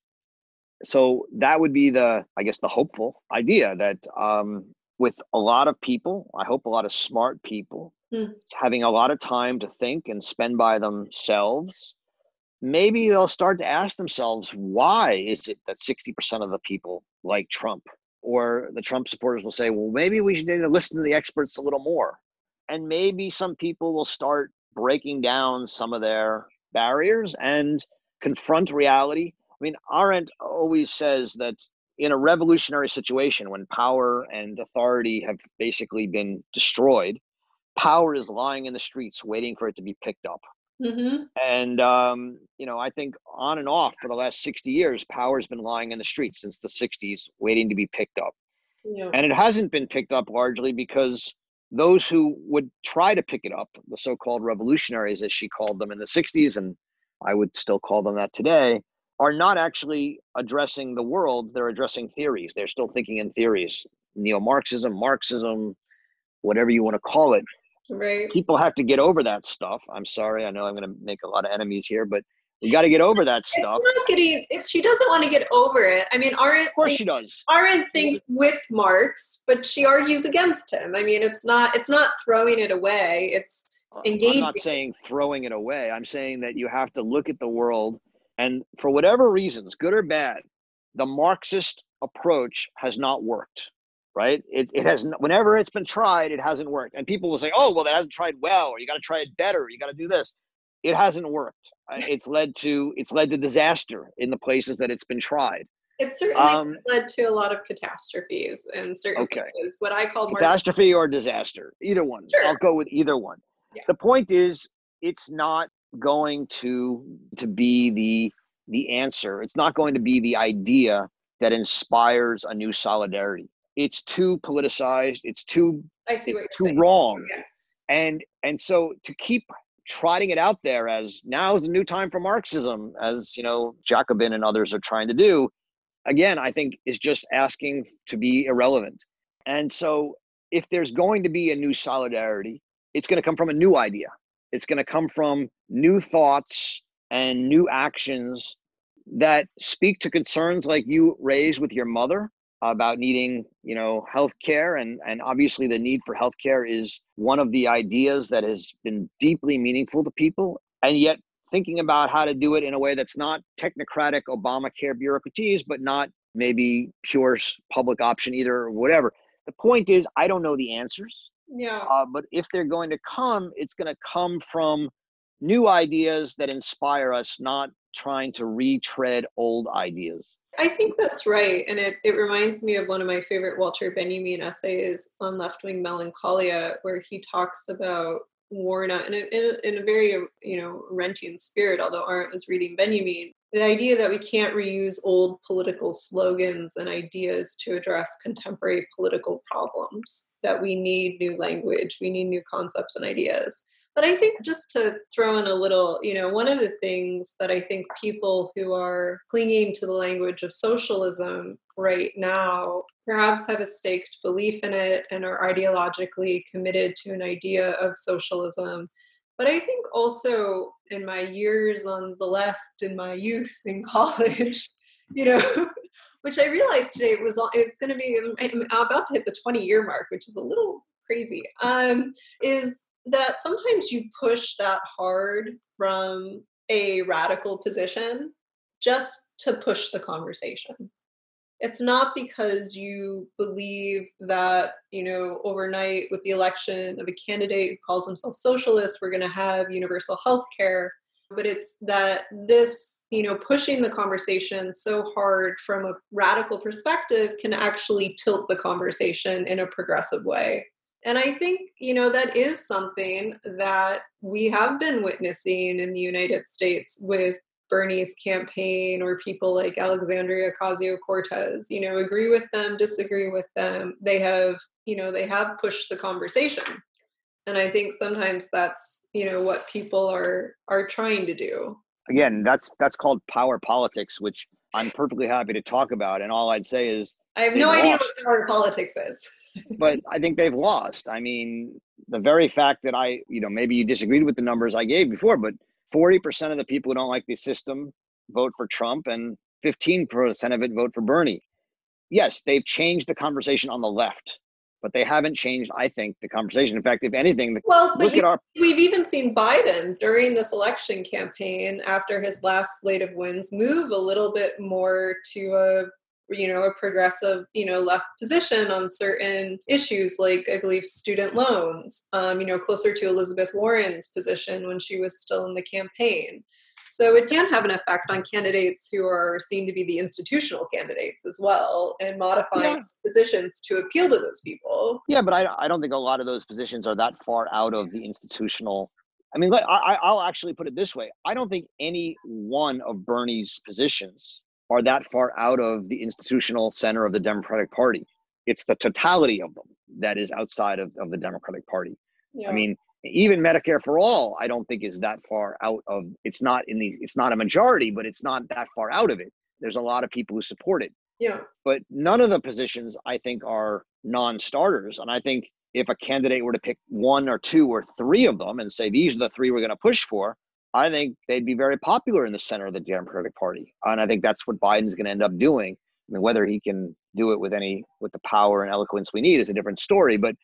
So that would be the, I guess, the hopeful idea that um, with a lot of people, I hope a lot of smart people, mm. having a lot of time to think and spend by themselves, maybe they'll start to ask themselves, why is it that 60% of the people like Trump? Or the Trump supporters will say, well, maybe we should listen to the experts a little more. And maybe some people will start breaking down some of their barriers and confront reality. I mean, Arendt always says that in a revolutionary situation when power and authority have basically been destroyed, power is lying in the streets waiting for it to be picked up. Mm-hmm. And, um, you know, I think on and off for the last 60 years, power has been lying in the streets since the 60s, waiting to be picked up. Yeah. And it hasn't been picked up largely because those who would try to pick it up, the so called revolutionaries, as she called them in the 60s, and I would still call them that today, are not actually addressing the world. They're addressing theories. They're still thinking in theories. Neo Marxism, Marxism, whatever you want to call it. Right. People have to get over that stuff. I'm sorry. I know I'm going to make a lot of enemies here, but you got to get over that stuff. getting. She doesn't want to get over it. I mean, Arendt. Of course thinks- she does. Arendt thinks with Marx, but she argues against him. I mean, it's not. It's not throwing it away. It's engaging. I'm not saying throwing it away. I'm saying that you have to look at the world and for whatever reasons, good or bad, the Marxist approach has not worked. Right? It, it has whenever it's been tried, it hasn't worked. And people will say, "Oh, well, that hasn't tried well, or you got to try it better, or you got to do this." It hasn't worked. Uh, It's led to it's led to disaster in the places that it's been tried. it certainly Um, led to a lot of catastrophes in certain Okay. places. What I call catastrophe or disaster either one Sure. i'll go with either one Yeah. the point is it's not going to to be the the answer. It's not going to be the idea that inspires a new solidarity. It's too politicized. It's too I see what too saying. wrong. Yes. and and so to keep trotting it out there as now is a new time for marxism as you know jacobin and others are trying to do again i think is just asking to be irrelevant. And so if there's going to be a new solidarity it's going to come from a new idea it's going to come from new thoughts and new actions that speak to concerns like you raised with your mother about needing you know health care and and obviously the need for health care is one of the ideas that has been deeply meaningful to people. And yet thinking about how to do it in a way that's not technocratic obamacare bureaucraties but not maybe pure public option either or whatever. The point is i don't know the answers Yeah. uh, but if they're going to come it's going to come from new ideas that inspire us not trying to retread old ideas I think that's right. And it, it reminds me of one of my favorite Walter Benjamin essays on left wing melancholia, where he talks about worn out in a, in a, in a very, you know, Arendtian spirit, although Arendt was reading Benjamin. The idea that we can't reuse old political slogans and ideas to address contemporary political problems, that we need new language, we need new concepts and ideas. But I think just to throw in a little, you know, one of the things that I think people who are clinging to the language of socialism right now perhaps have a staked belief in it and are ideologically committed to an idea of socialism. But I think also in my years on the left, in my youth in college, you know, which I realized today was it's going to be I'm about to hit the 20 year mark, which is a little crazy. Um, is that sometimes you push that hard from a radical position just to push the conversation. It's not because you believe that, you know, overnight with the election of a candidate who calls himself socialist, we're going to have universal health care. But it's that this, you know, pushing the conversation so hard from a radical perspective can actually tilt the conversation in a progressive way. And I think, you know, that is something that we have been witnessing in the United States with Bernie's campaign or people like Alexandria Ocasio Cortez, you know, agree with them, disagree with them. They have, you know, they have pushed the conversation. And I think sometimes that's, you know, what people are are trying to do. again that's that's called power politics which i'm perfectly happy to talk about and all i'd say is I have no idea what power politics is. but i think they've lost i mean the very fact that i you know maybe you disagreed with the numbers i gave before but 40% of the people who don't like the system vote for trump and 15% of it vote for bernie. Yes they've changed the conversation on the left but they haven't changed i think the conversation. In fact if anything Well, but Look at our- we've even seen Biden during this election campaign after his last slate of wins move a little bit more to a you know a progressive you know left position on certain issues like I believe student loans um, you know closer to Elizabeth Warren's position when she was still in the campaign. So it can have an effect on candidates who are seen to be the institutional candidates as well and modifying Yeah. positions to appeal to those people. Yeah, but I, I don't think a lot of those positions are that far out of the institutional. I mean, I, I- I'll actually put it this way: I don't think any one of Bernie's positions are that far out of the institutional center of the Democratic Party. it's the totality of them that is outside of, of the Democratic Party. Yeah. I mean, even Medicare for all, I don't think is that far out of it's not in the it's not a majority, but it's not that far out of it. There's a lot of people who support it. yeah. But none of the positions I think are non-starters. And I think if a candidate were to pick one or two or three of them and say these are the three we're going to push for, I think they'd be very popular in the center of the Democratic Party. And I think that's what Biden's going to end up doing. I mean, whether he can do it with any with the power and eloquence we need is a different story. But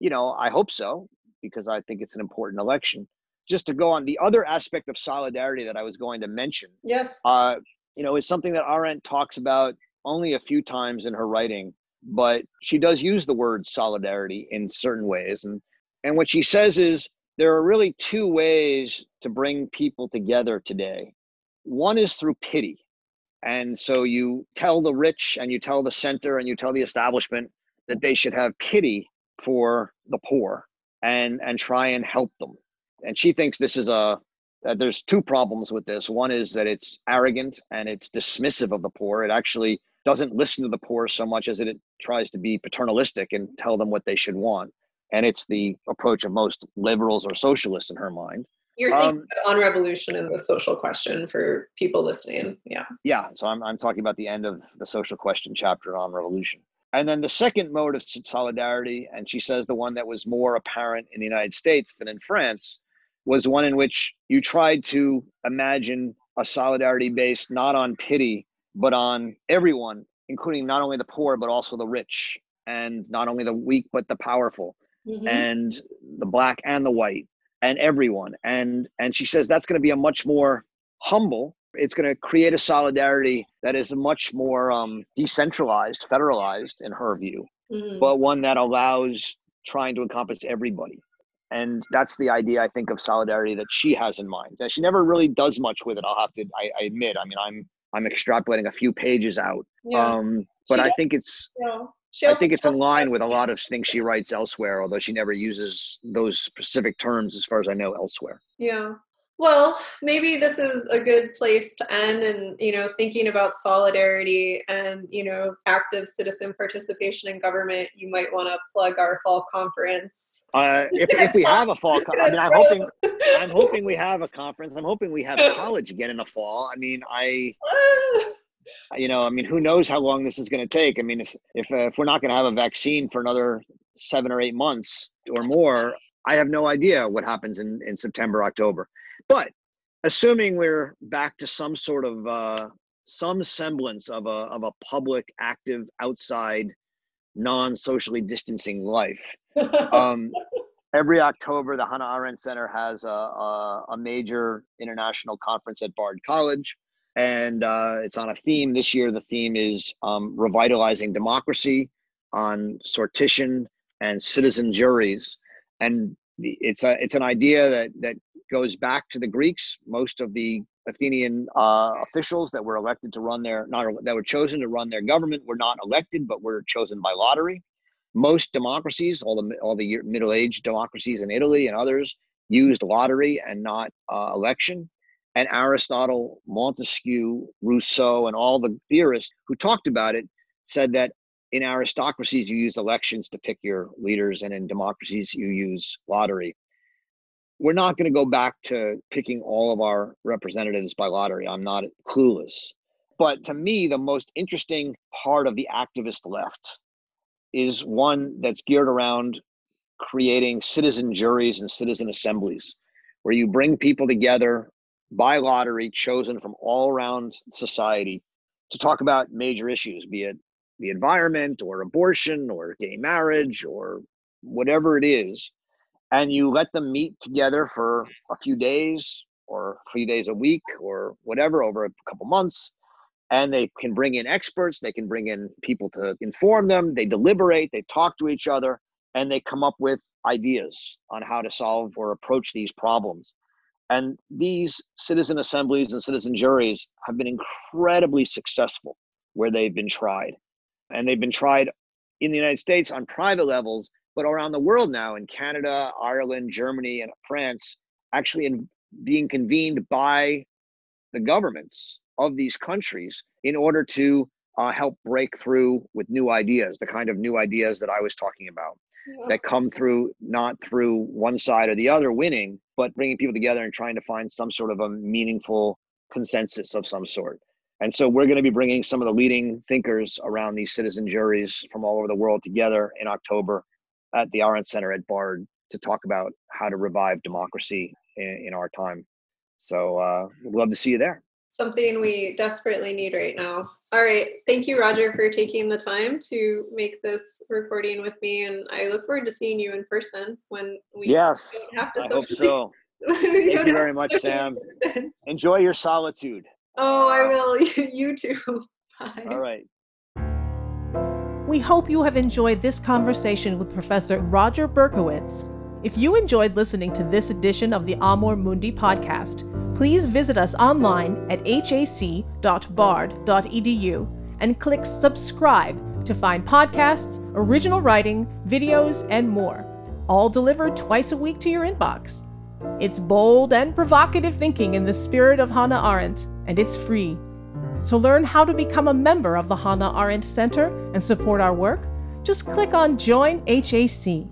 you know, I hope so because I think it's an important election. Just to go on the other aspect of solidarity that I was going to mention, Yes. uh, you know, is something that Arendt talks about only a few times in her writing, but she does use the word solidarity in certain ways. And and what she says is there are really two ways to bring people together today. One is through pity. And so you tell the rich and you tell the center and you tell the establishment that they should have pity for the poor and and try and help them. And she thinks this is a that there's two problems with this. One is that it's arrogant and it's dismissive of the poor. It actually doesn't listen to the poor so much as it tries to be paternalistic and tell them what they should want. And it's the approach of most liberals or socialists in her mind. You're thinking Um, on revolution and the social question for people listening. Yeah. Yeah, so I'm, I'm talking about the end of the social question chapter on revolution. And then the second mode of solidarity, and she says the one that was more apparent in the United States than in France, was one in which you tried to imagine a solidarity based not on pity, but on everyone, including not only the poor, but also the rich, and not only the weak, but the powerful Mhm. and the black and the white and everyone and and she says that's going to be a much more humble it's going to create a solidarity that is much more um, decentralized federalized in her view Mhm. but one that allows trying to encompass everybody and that's the idea i think of solidarity that she has in mind that she never really does much with it i'll have to i, I admit i mean i'm i'm extrapolating a few pages out yeah. um but She i does- think it's yeah. I think it's in line with a lot of things she writes elsewhere, although she never uses those specific terms as far as I know elsewhere. Yeah. Well, maybe this is a good place to end and, you know, thinking about solidarity and, you know, active citizen participation in government, you might want to plug our fall conference. Uh, if, if we have a fall, co- I mean, I'm hoping, I'm hoping we have a conference. I'm hoping we have college again in the fall. I mean, I, you know, I mean, who knows how long this is going to take? I mean, if if, uh, if we're not going to have a vaccine for another seven or eight months or more, I have no idea what happens in in September, October. But assuming we're back to some sort of uh, some semblance of a of a public, active, outside, non-socially distancing life, um, every October, the Hannah Arendt Center has a, a, a major international conference at Bard College, and uh, it's on a theme. This year, the theme is um, revitalizing democracy on sortition and citizen juries, and it's a it's an idea that that goes back to the Greeks. Most of the Athenian uh, officials that were elected to run their not that were chosen to run their government were not elected, but were chosen by lottery most democracies, all the all the middle age democracies in Italy and others, used lottery and not uh, election. And Aristotle, Montesquieu, Rousseau, and all the theorists who talked about it said that in aristocracies you use elections to pick your leaders, and in democracies you use lottery. We're not going to go back to picking all of our representatives by lottery. I'm not clueless. But to me, the most interesting part of the activist left is one that's geared around creating citizen juries and citizen assemblies where you bring people together by lottery chosen from all around society to talk about major issues be it the environment or abortion or gay marriage or whatever it is. And you let them meet together for a few days or a few days a week or whatever over a couple months. And they can bring in experts. They can bring in people to inform them. They deliberate. They talk to each other. And they come up with ideas on how to solve or approach these problems and these citizen assemblies and citizen juries have been incredibly successful where they've been tried and they've been tried in the united states on private levels but around the world now in canada ireland germany and france actually in, being convened by the governments of these countries in order to uh, help break through with new ideas, the kind of new ideas that I was talking about. That come through not through one side or the other winning, but bringing people together and trying to find some sort of a meaningful consensus of some sort. And so we're going to be bringing some of the leading thinkers around these citizen juries from all over the world together in October at the Arendt Center at Bard to talk about how to revive democracy in, in our time. So uh, we'd love to see you there. Something we desperately need right now. All right. Thank you, Roger, for taking the time to make this recording with me. And I look forward to seeing you in person when we Yes, don't have to I hope so. Thank you very much, Sam. distance. Enjoy your solitude. Oh, I will. you too. Bye. All right. We hope you have enjoyed this conversation with Professor Roger Berkowitz. If you enjoyed listening to this edition of the Amor Mundi podcast, please visit us online at hac.bard.edu and click subscribe to find podcasts, original writing, videos, and more, all delivered twice a week to your inbox. It's bold and provocative thinking in the spirit of Hannah Arendt, and it's free. To learn how to become a member of the Hannah Arendt Center and support our work, just click on Join HAC.